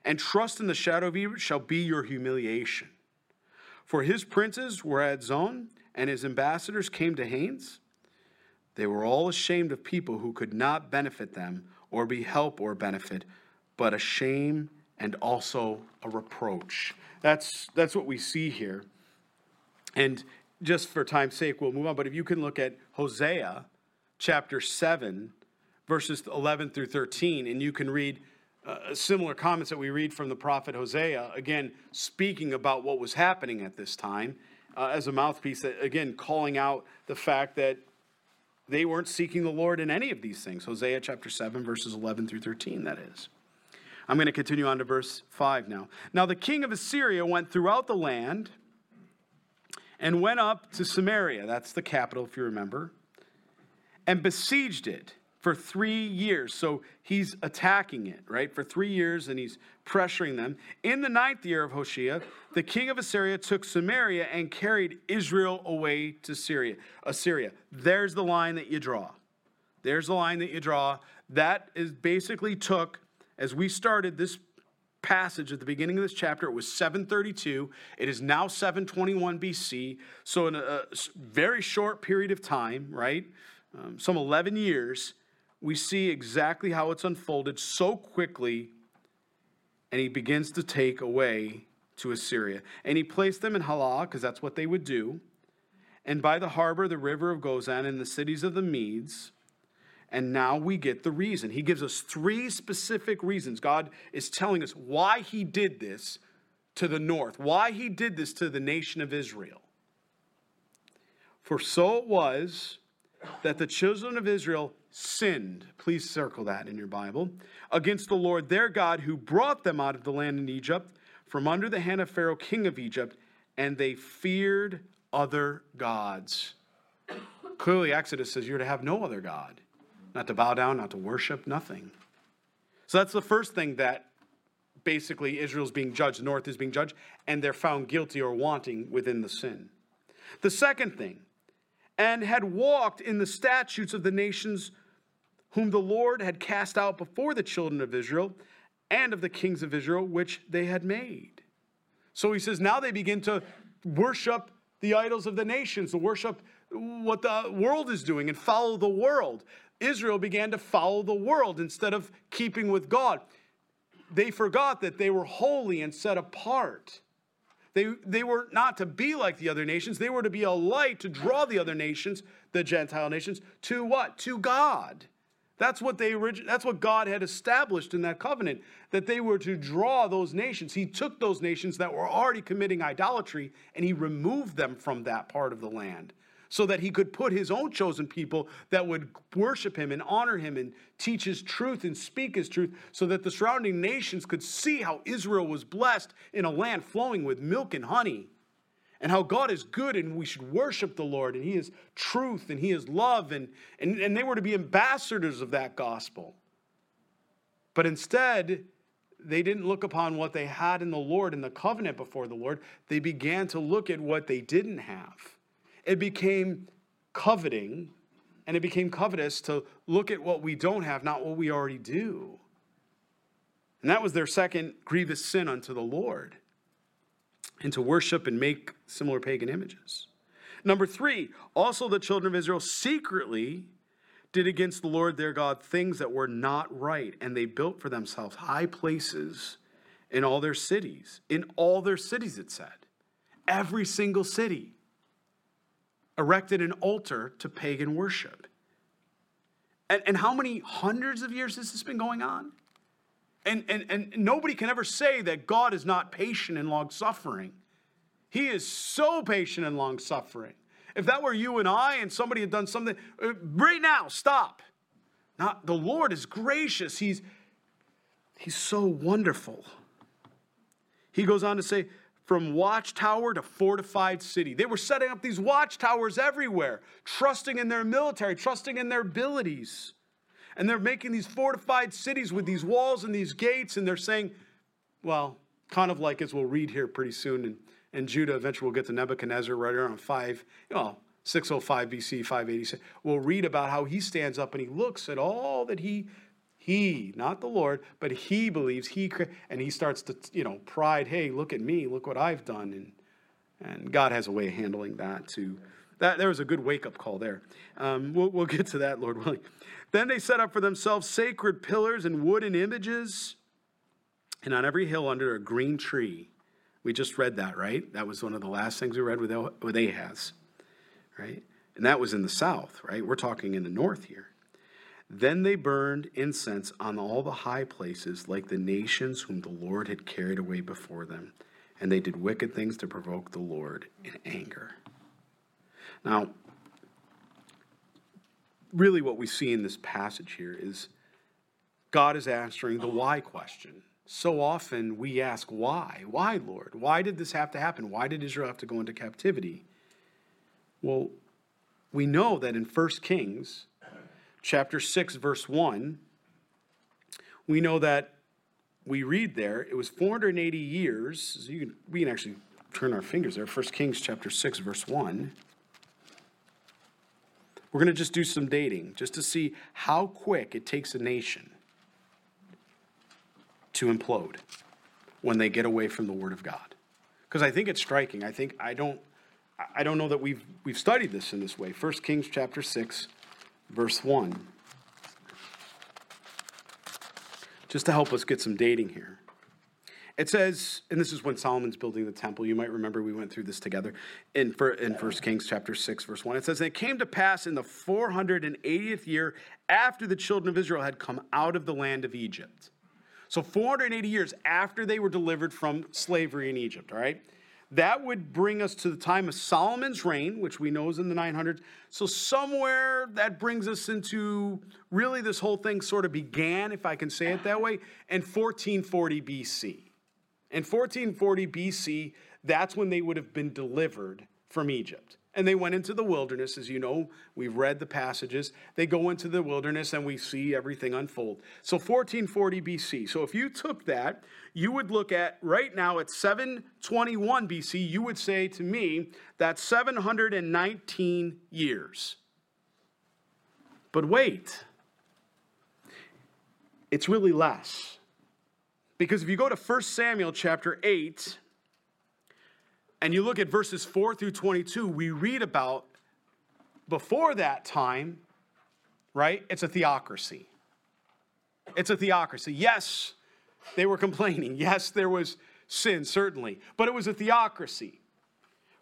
and trust in the shadow of Egypt shall be your humiliation. For his princes were at Zoan, and his ambassadors came to Hanes. They were all ashamed of people who could not benefit them or be help or benefit, but a shame and also a reproach. That's, that's what we see here. And just for time's sake, we'll move on. But if you can look at Hosea chapter 7, verses 11 through 13, and you can read uh, similar comments that we read from the prophet Hosea, again, speaking about what was happening at this time uh, as a mouthpiece, that, again, calling out the fact that they weren't seeking the Lord in any of these things. Hosea chapter 7, verses 11 through 13, that is. I'm going to continue on to verse 5 now. Now, the king of Assyria went throughout the land and went up to Samaria, that's the capital, if you remember, and besieged it for three years. So he's attacking it, right? For three years, and he's pressuring them. In the ninth year of Hoshea, the king of Assyria took Samaria and carried Israel away to Syria. Assyria. There's the line that you draw. There's the line that you draw. That is basically took, as we started this passage at the beginning of this chapter, it was 732. It is now 721 BC. So, in a very short period of time, right? Um, some 11 years, we see exactly how it's unfolded so quickly, and he begins to take away to Assyria. And he placed them in Halah, because that's what they would do, and by the Habor, the river of Gozan, and the cities of the Medes. And now we get the reason. He gives us three specific reasons. God is telling us why he did this to the north, why he did this to the nation of Israel. For so it was that the children of Israel sinned, please circle that in your Bible, against the Lord their God who brought them out of the land in Egypt from under the hand of Pharaoh, king of Egypt, and they feared other gods. Clearly, Exodus says you're to have no other God, not to bow down, not to worship, nothing. So that's the first thing that basically Israel's being judged, the north is being judged, and they're found guilty or wanting within the sin. The second thing and had walked in the statutes of the nations whom the Lord had cast out before the children of Israel and of the kings of Israel, which they had made. So he says, now they begin to worship the idols of the nations, to worship what the world is doing and follow the world. Israel began to follow the world instead of keeping with God. They forgot that they were holy and set apart. They, they were not to be like the other nations. They were to be a light to draw the other nations, the Gentile nations, to what? To God. That's what they that's what God had established in that covenant that they were to draw those nations. He took those nations that were already committing idolatry and he removed them from that part of the land. So that he could put his own chosen people that would worship him and honor him and teach his truth and speak his truth, so that the surrounding nations could see how Israel was blessed in a land flowing with milk and honey, and how God is good and we should worship the Lord, and he is truth and he is love, and, and, and they were to be ambassadors of that gospel. But instead, they didn't look upon what they had in the Lord in the covenant before the Lord. They began to look at what they didn't have. It became coveting and it became covetous to look at what we don't have, not what we already do. And that was their second grievous sin unto the Lord, and to worship and make similar pagan images. Number three, also the children of Israel secretly did against the Lord their God things that were not right, and they built for themselves high places in all their cities. In all their cities, it said. Every single city erected an altar to pagan worship. And, and how many hundreds of years has this been going on? And, and, and nobody can ever say that God is not patient and long suffering. He is so patient and long suffering. If that were you and I and somebody had done something, uh, right now, stop. Now, the Lord is gracious. He's, he's so wonderful. He goes on to say, from watchtower to fortified city. They were setting up these watchtowers everywhere, trusting in their military, trusting in their abilities. And they're making these fortified cities with these walls and these gates, and they're saying, well, kind of like as we'll read here pretty soon and and Judah. Eventually, we'll get to Nebuchadnezzar right around 5, you know, 605 BC, 586. We'll read about how he stands up and he looks at all that he, he, not the Lord, but he believes he, and he starts to, you know, pride, hey, look at me, look what I've done. And, and God has a way of handling that too. That, there was a good wake up call there. Um, we'll, we'll get to that, Lord willing. Then they set up for themselves sacred pillars and wooden images, and on every hill under a green tree we just read that, right? That was one of the last things we read with, with Ahaz, right? And that was in the south, right? We're talking in the north here. Then they burned incense on all the high places, like the nations whom the Lord had carried away before them. And they did wicked things to provoke the Lord in anger. Now, really, what we see in this passage here is God is answering the why question so often we ask, why? Why, Lord? Why did this have to happen? Why did Israel have to go into captivity? Well, we know that in 1 Kings chapter 6, verse 1, we know that we read there, it was 480 years. So you can, we can actually turn our fingers there. 1 Kings chapter 6, verse 1. We're going to just do some dating just to see how quick it takes a nation to implode when they get away from the Word of God. Because I think it's striking. I think I don't I don't know that we've we've studied this in this way. 1 Kings chapter 6, verse 1. Just to help us get some dating here. It says, and this is when Solomon's building the temple. You might remember we went through this together in, in 1 Kings chapter 6, verse 1. It says, And it came to pass in the 480th year after the children of Israel had come out of the land of Egypt so 480 years after they were delivered from slavery in Egypt, all right? That would bring us to the time of Solomon's reign, which we know is in the 900s. So, somewhere that brings us into really this whole thing sort of began, if I can say it that way, in 1440 BC. In 1440 BC, that's when they would have been delivered from Egypt and they went into the wilderness. As you know, we've read the passages. They go into the wilderness and we see everything unfold. So 1440 BC. So if you took that, you would look at right now at 721 BC, you would say to me that's 719 years. But wait, it's really less. Because if you go to 1 Samuel chapter 8, and you look at verses 4 through 22, we read about before that time, right? It's a theocracy. It's a theocracy. Yes, they were complaining. <laughs> Yes, there was sin, certainly, but it was a theocracy.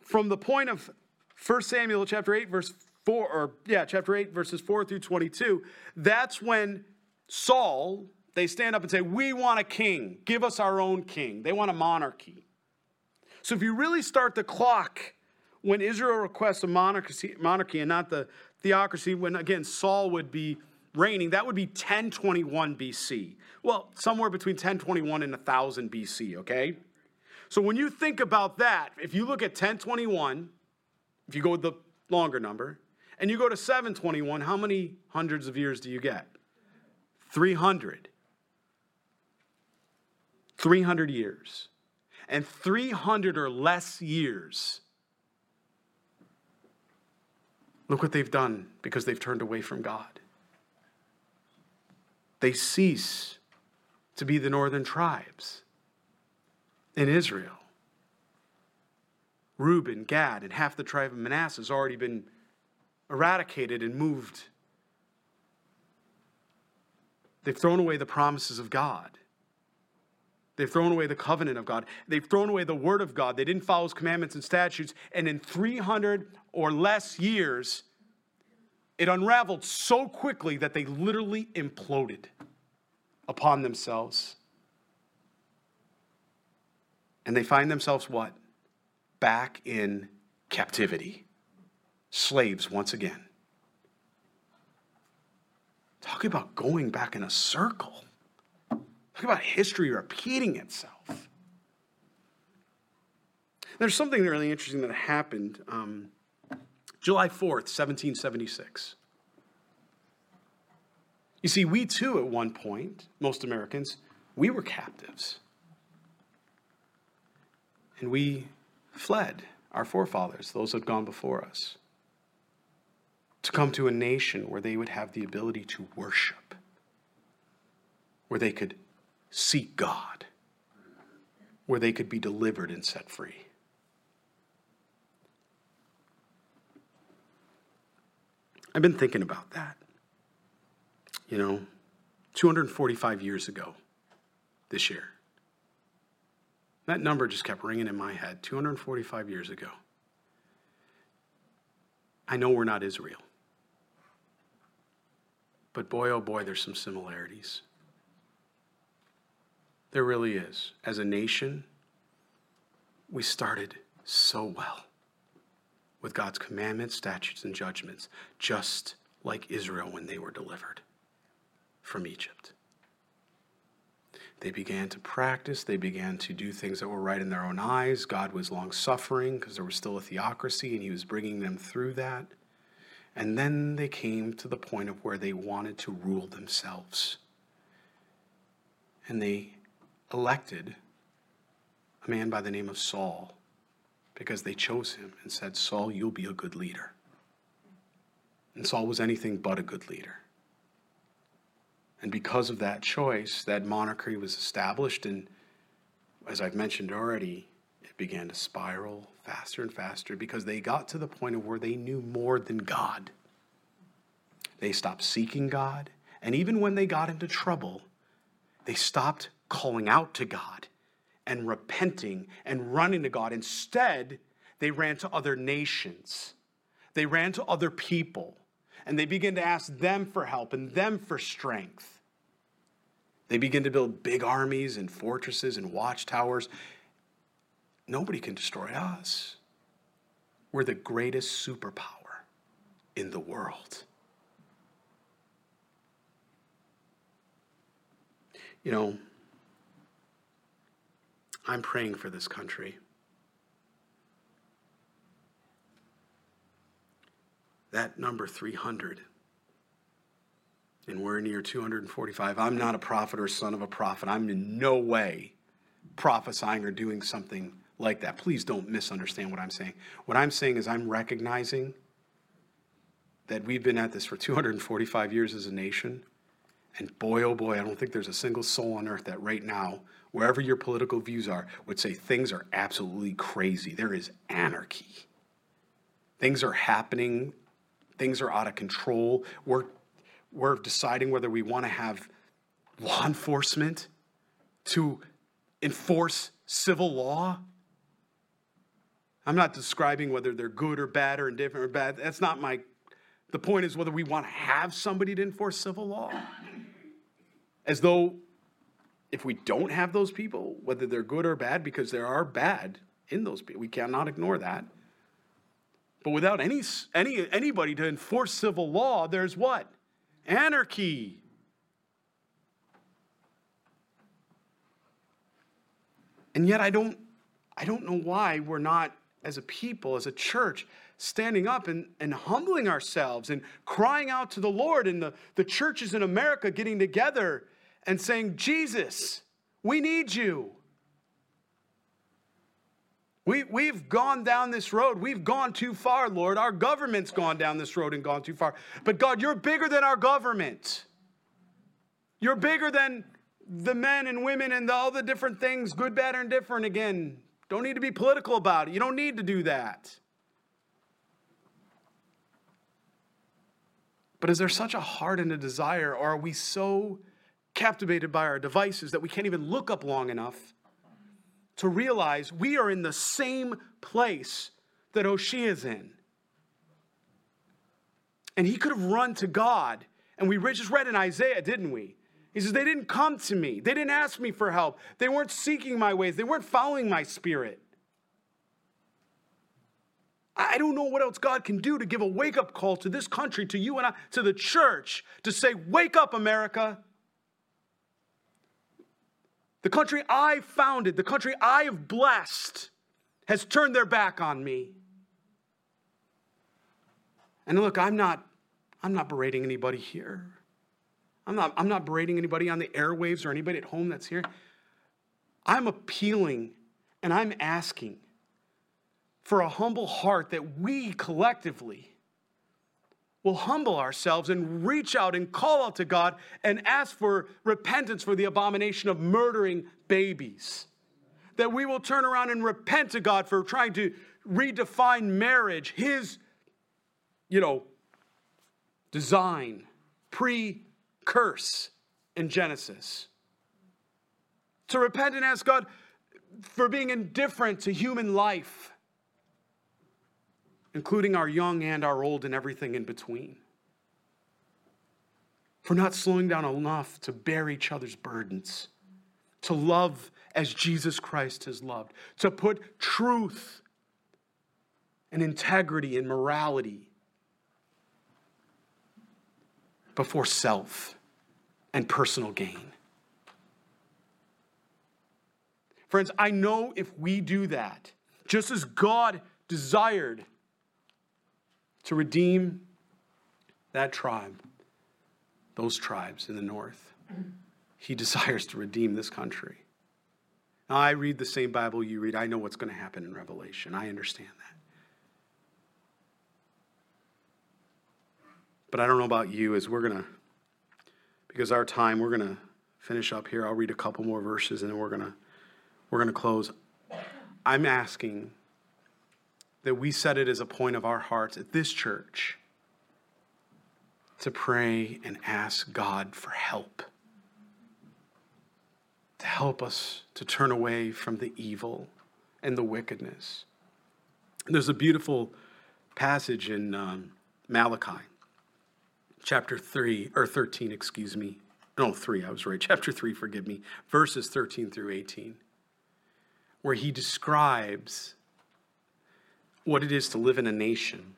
From the point of 1 Samuel chapter 8, verse 4, or yeah, chapter 8, verses 4 through 22, that's when Saul, they stand up and say, We want a king. Give us our own king. They want a monarchy. So if you really start the clock when Israel requests a monarchy, monarchy and not the theocracy, when again Saul would be reigning, that would be 1021 BC. Well, somewhere between 1021 and 1000 BC, okay? So when you think about that, if you look at 1021, if you go with the longer number, and you go to 721, how many hundreds of years do you get? 300. 300 years. And 300 or less years. Look what they've done because they've turned away from God. They cease to be the northern tribes in Israel. Reuben, Gad, and half the tribe of Manasseh has already been eradicated and moved. They've thrown away the promises of God. They've thrown away the covenant of God. They've thrown away the word of God. They didn't follow his commandments and statutes. And in 300 or less years, it unraveled so quickly that they literally imploded upon themselves. And they find themselves what? Back in captivity. Slaves once again. Talk about going back in a circle. Talk about history repeating itself. There's something really interesting that happened um, July 4th, 1776. You see, we too, at one point, most Americans, we were captives. And we fled, our forefathers, those who had gone before us, to come to a nation where they would have the ability to worship, where they could seek God, where they could be delivered and set free. I've been thinking about that. You know, 245 years ago this year. That number just kept ringing in my head 245 years ago. I know we're not Israel. But boy, oh boy, there's some similarities. There really is. As a nation, we started so well with God's commandments, statutes, and judgments, just like Israel when they were delivered from Egypt. They began to practice, they began to do things that were right in their own eyes. God was long suffering because there was still a theocracy and He was bringing them through that. And then they came to the point of where they wanted to rule themselves. And they elected a man by the name of Saul because they chose him and said, Saul, you'll be a good leader. And Saul was anything but a good leader. And because of that choice, that monarchy was established. And as I've mentioned already, it began to spiral faster and faster because they got to the point of where they knew more than God. They stopped seeking God. And even when they got into trouble, they stopped calling out to God and repenting and running to God. Instead, they ran to other nations, they ran to other people, and they began to ask them for help and them for strength. They begin to build big armies and fortresses and watchtowers. Nobody can destroy us. We're the greatest superpower in the world. You know, I'm praying for this country. That number 300, and we're near 245. I'm not a prophet or son of a prophet. I'm in no way prophesying or doing something like that. Please don't misunderstand what I'm saying. What I'm saying is I'm recognizing that we've been at this for 245 years as a nation. And boy, oh boy, I don't think there's a single soul on earth that right now wherever your political views are, would say things are absolutely crazy. There is anarchy. Things are happening, things are out of control. We're, we're deciding whether we want to have law enforcement to enforce civil law. I'm not describing whether they're good or bad or indifferent or bad. That's not my. The point is whether we want to have somebody to enforce civil law. As though if we don't have those people, whether they're good or bad, because there are bad in those people, we cannot ignore that. But without any, any, anybody to enforce civil law, there's what? Anarchy. And yet I don't, I don't know why we're not, as a people, as a church, standing up and, and humbling ourselves and crying out to the Lord and the, the churches in America getting together and saying, Jesus, we need you. We, we've gone down this road. We've gone too far, Lord. Our government's gone down this road and gone too far. But God, you're bigger than our government. You're bigger than the men and women and all the different things, good, bad, and different. Again, don't need to be political about it. You don't need to do that. But is there such a heart and a desire, or are we so captivated by our devices that we can't even look up long enough to realize we are in the same place that Hoshea is in? And he could have run to God. And we just read in Isaiah, didn't we? He says, They didn't come to me. They didn't ask me for help. They weren't seeking my ways. They weren't following my spirit. I don't know what else God can do to give a wake up call to this country, to you and I, to the church, to say, Wake up, America. The country I founded, the country I have blessed, has turned their back on me. And look, I'm not, I'm not berating anybody here. I'm not, I'm not berating anybody on the airwaves or anybody at home that's here. I'm appealing and I'm asking for a humble heart that we collectively will humble ourselves and reach out and call out to God and ask for repentance for the abomination of murdering babies. That we will turn around and repent to God for trying to redefine marriage, His, you know, design, pre curse in Genesis. To repent and ask God for being indifferent to human life including our young and our old and everything in between. For not slowing down enough to bear each other's burdens, to love as Jesus Christ has loved, to put truth and integrity and morality before self and personal gain. Friends, I know if we do that, just as God desired to redeem that tribe, those tribes in the north. He <laughs> desires to redeem this country. Now, I read the same Bible you read. I know what's going to happen in Revelation. I understand that. But I don't know about you, as we're going to, because our time, we're going to finish up here. I'll read a couple more verses and then we're going to we're going to close. I'm asking that we set it as a point of our hearts at this church to pray and ask God for help, to help us to turn away from the evil and the wickedness. There's a beautiful passage in um, Malachi, chapter 3, or 13, excuse me. No, 3, I was right. <laughs> Chapter 3, forgive me. Verses 13 through 18, where he describes what it is to live in a nation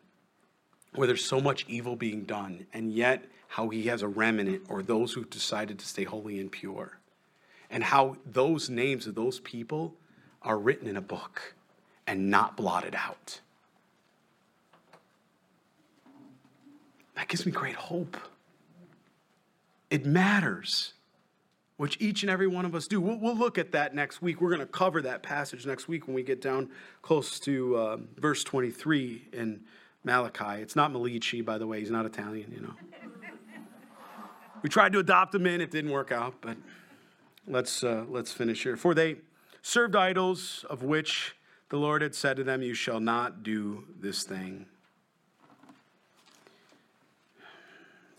where there's so much evil being done, and yet how he has a remnant or those who've decided to stay holy and pure, and how those names of those people are written in a book and not blotted out. That gives me great hope. It matters which each and every one of us do. We'll, we'll look at that next week. We're going to cover that passage next week when we get down close to uh, verse 23 in Malachi. It's not Malici, by the way. He's not Italian, you know. <laughs> we tried to adopt him in, it didn't work out, but let's, uh, let's finish here. For they served idols of which the Lord had said to them, You shall not do this thing.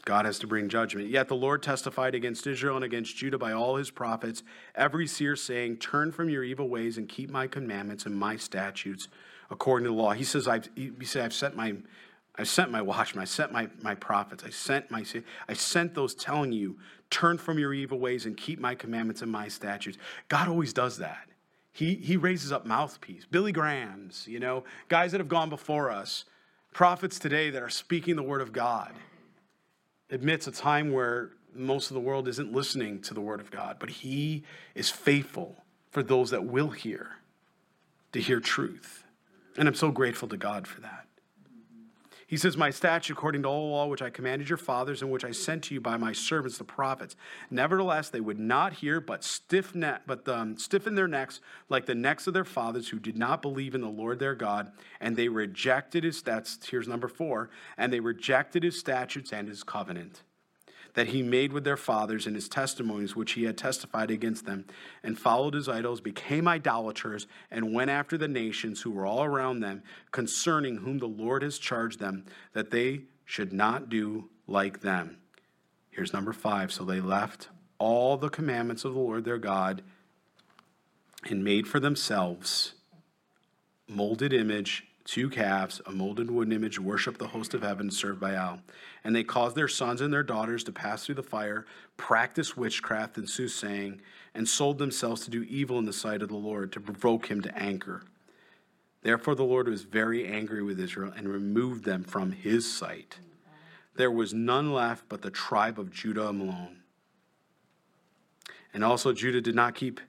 God has to bring judgment. Yet the Lord testified against Israel and against Judah by all his prophets, every seer saying, Turn from your evil ways and keep my commandments and my statutes according to the law. He says, I've, he said, I've sent my, I sent my watchmen, I sent my, my prophets, I sent my, I sent those telling you, turn from your evil ways and keep my commandments and my statutes. God always does that. He, he raises up mouthpiece, Billy Grahams, you know, guys that have gone before us Prophets today that are speaking the word of God admits a time where most of the world isn't listening to the word of God, but he is faithful for those that will hear to hear truth. And I'm so grateful to God for that. He says, My statute, according to all the law which I commanded your fathers, and which I sent to you by my servants the prophets. Nevertheless, they would not hear, but stiff neck, but um, stiffen their necks like the necks of their fathers, who did not believe in the Lord their God, and they rejected his. That's here's number four, and they rejected his statutes and his covenant that he made with their fathers and his testimonies which he had testified against them, and followed his idols, became idolaters, and went after the nations who were all around them, concerning whom the Lord has charged them, that they should not do like them. Here's number five. So they left all the commandments of the Lord their God and made for themselves molded image two calves, a molded wooden image, worship the host of heaven, served Baal. And they caused their sons and their daughters to pass through the fire, practice witchcraft and soothsaying, and sold themselves to do evil in the sight of the Lord, to provoke him to anger. Therefore the Lord was very angry with Israel and removed them from his sight. There was none left but the tribe of Judah alone. And also Judah did not keep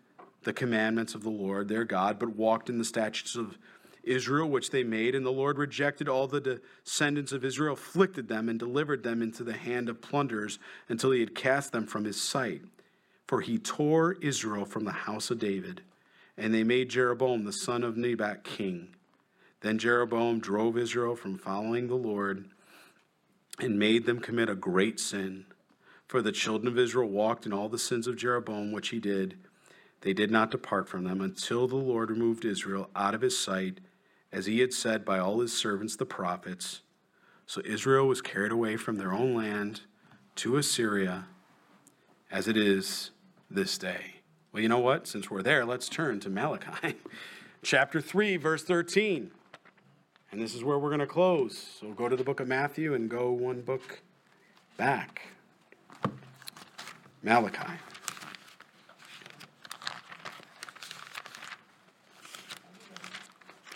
the commandments of the Lord their God, but walked in the statutes of Israel, which they made, and the Lord rejected all the descendants of Israel, afflicted them, and delivered them into the hand of plunderers until he had cast them from his sight. For he tore Israel from the house of David, and they made Jeroboam the son of Nebat king. Then Jeroboam drove Israel from following the Lord and made them commit a great sin. For the children of Israel walked in all the sins of Jeroboam, which he did. They did not depart from them until the Lord removed Israel out of his sight as he had said by all his servants the prophets. So Israel was carried away from their own land to Assyria, as it is this day. Well, you know what? Since we're there, let's turn to Malachi, <laughs> chapter 3, verse 13. And this is where we're going to close. So go to the book of Matthew and go one book back. Malachi.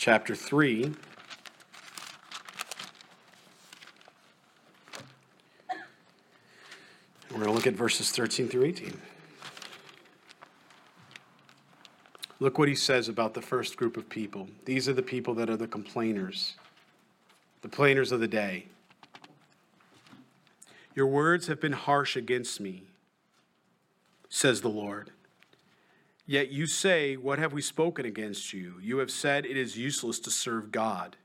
Chapter 3. We're going to look at verses 13 through 18. Look what he says about the first group of people. These are the people that are the complainers, the complainers of the day. Your words have been harsh against me, says the Lord. Yet you say, What have we spoken against you? You have said it is useless to serve God.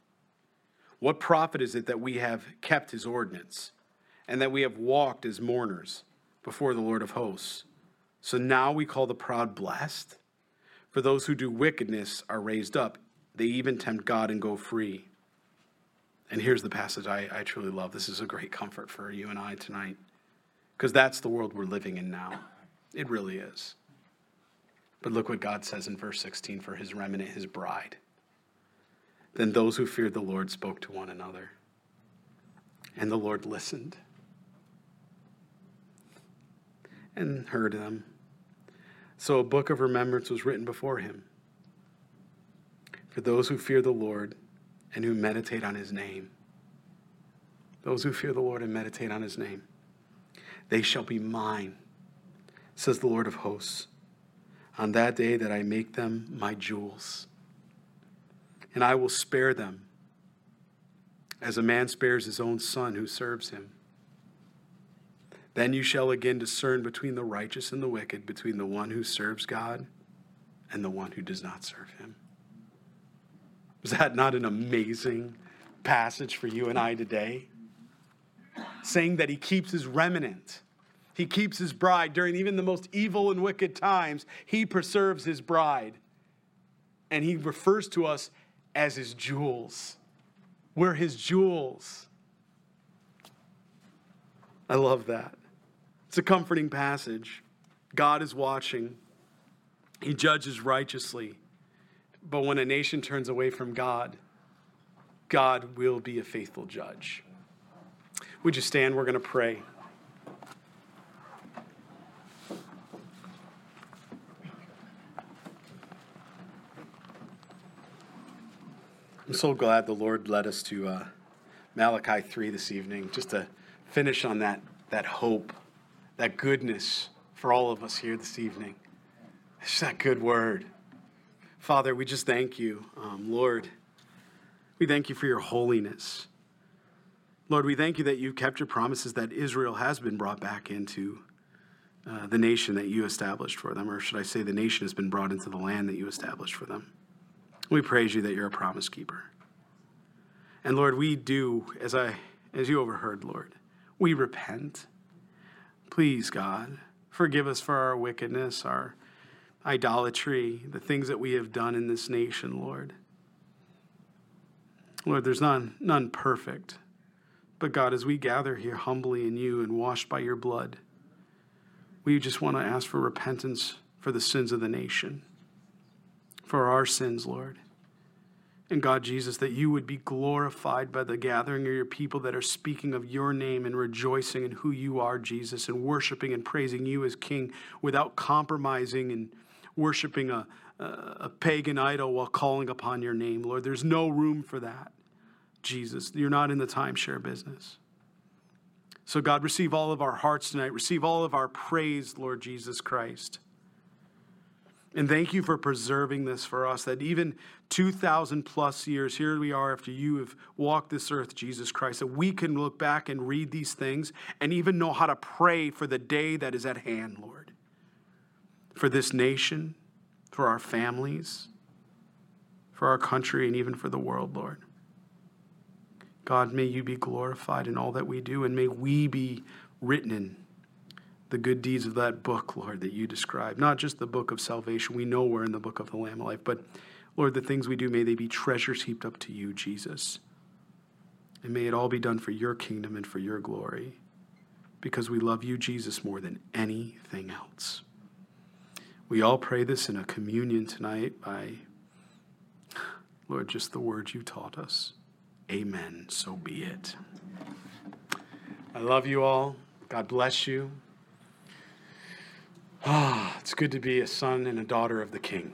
What profit is it that we have kept his ordinance, and that we have walked as mourners before the Lord of hosts? So now we call the proud blessed? For those who do wickedness are raised up, they even tempt God and go free. And here's the passage I, I truly love. This is a great comfort for you and I tonight, because that's the world we're living in now. It really is. But look what God says in verse 16 for his remnant, his bride. Then those who feared the Lord spoke to one another, and the Lord listened and heard them. So a book of remembrance was written before him for those who fear the Lord and who meditate on his name. Those who fear the Lord and meditate on his name, they shall be mine, says the Lord of hosts on that day that I make them my jewels. And I will spare them as a man spares his own son who serves him. Then you shall again discern between the righteous and the wicked, between the one who serves God and the one who does not serve him. Is that not an amazing passage for you and I today? Saying that he keeps his remnant he keeps his bride during even the most evil and wicked times. He preserves his bride. And he refers to us as his jewels. We're his jewels. I love that. It's a comforting passage. God is watching, he judges righteously. But when a nation turns away from God, God will be a faithful judge. Would you stand? We're going to pray. I'm so glad the Lord led us to uh, Malachi 3 this evening, just to finish on that, that hope, that goodness for all of us here this evening. It's that good word. Father, we just thank you, um, Lord. We thank you for your holiness. Lord, we thank you that you've kept your promises that Israel has been brought back into uh, the nation that you established for them, or should I say, the nation has been brought into the land that you established for them. We praise you that you're a promise keeper. And Lord, we do, as I as you overheard, Lord, we repent. Please, God, forgive us for our wickedness, our idolatry, the things that we have done in this nation, Lord. Lord, there's none none perfect. But God, as we gather here humbly in you and washed by your blood, we just want to ask for repentance for the sins of the nation, for our sins, Lord. And God, Jesus, that you would be glorified by the gathering of your people that are speaking of your name and rejoicing in who you are, Jesus, and worshiping and praising you as King without compromising and worshiping a, a pagan idol while calling upon your name, Lord. There's no room for that. Jesus. You're not in the timeshare business. So, God, receive all of our hearts tonight. Receive all of our praise, Lord Jesus Christ. And thank you for preserving this for us, that even 2,000 plus years, here we are after you have walked this earth, Jesus Christ, that we can look back and read these things and even know how to pray for the day that is at hand, Lord. For this nation, for our families, for our country, and even for the world, Lord. God, may you be glorified in all that we do, and may we be written in the good deeds of that book, Lord, that you describe. Not just the book of salvation. We know we're in the book of the Lamb of Life, but Lord, the things we do, may they be treasures heaped up to you, Jesus. And may it all be done for your kingdom and for your glory, because we love you, Jesus, more than anything else. We all pray this in a communion tonight by, Lord, just the words you taught us. Amen. So be it. I love you all. God bless you. Ah, it's good to be a son and a daughter of the King.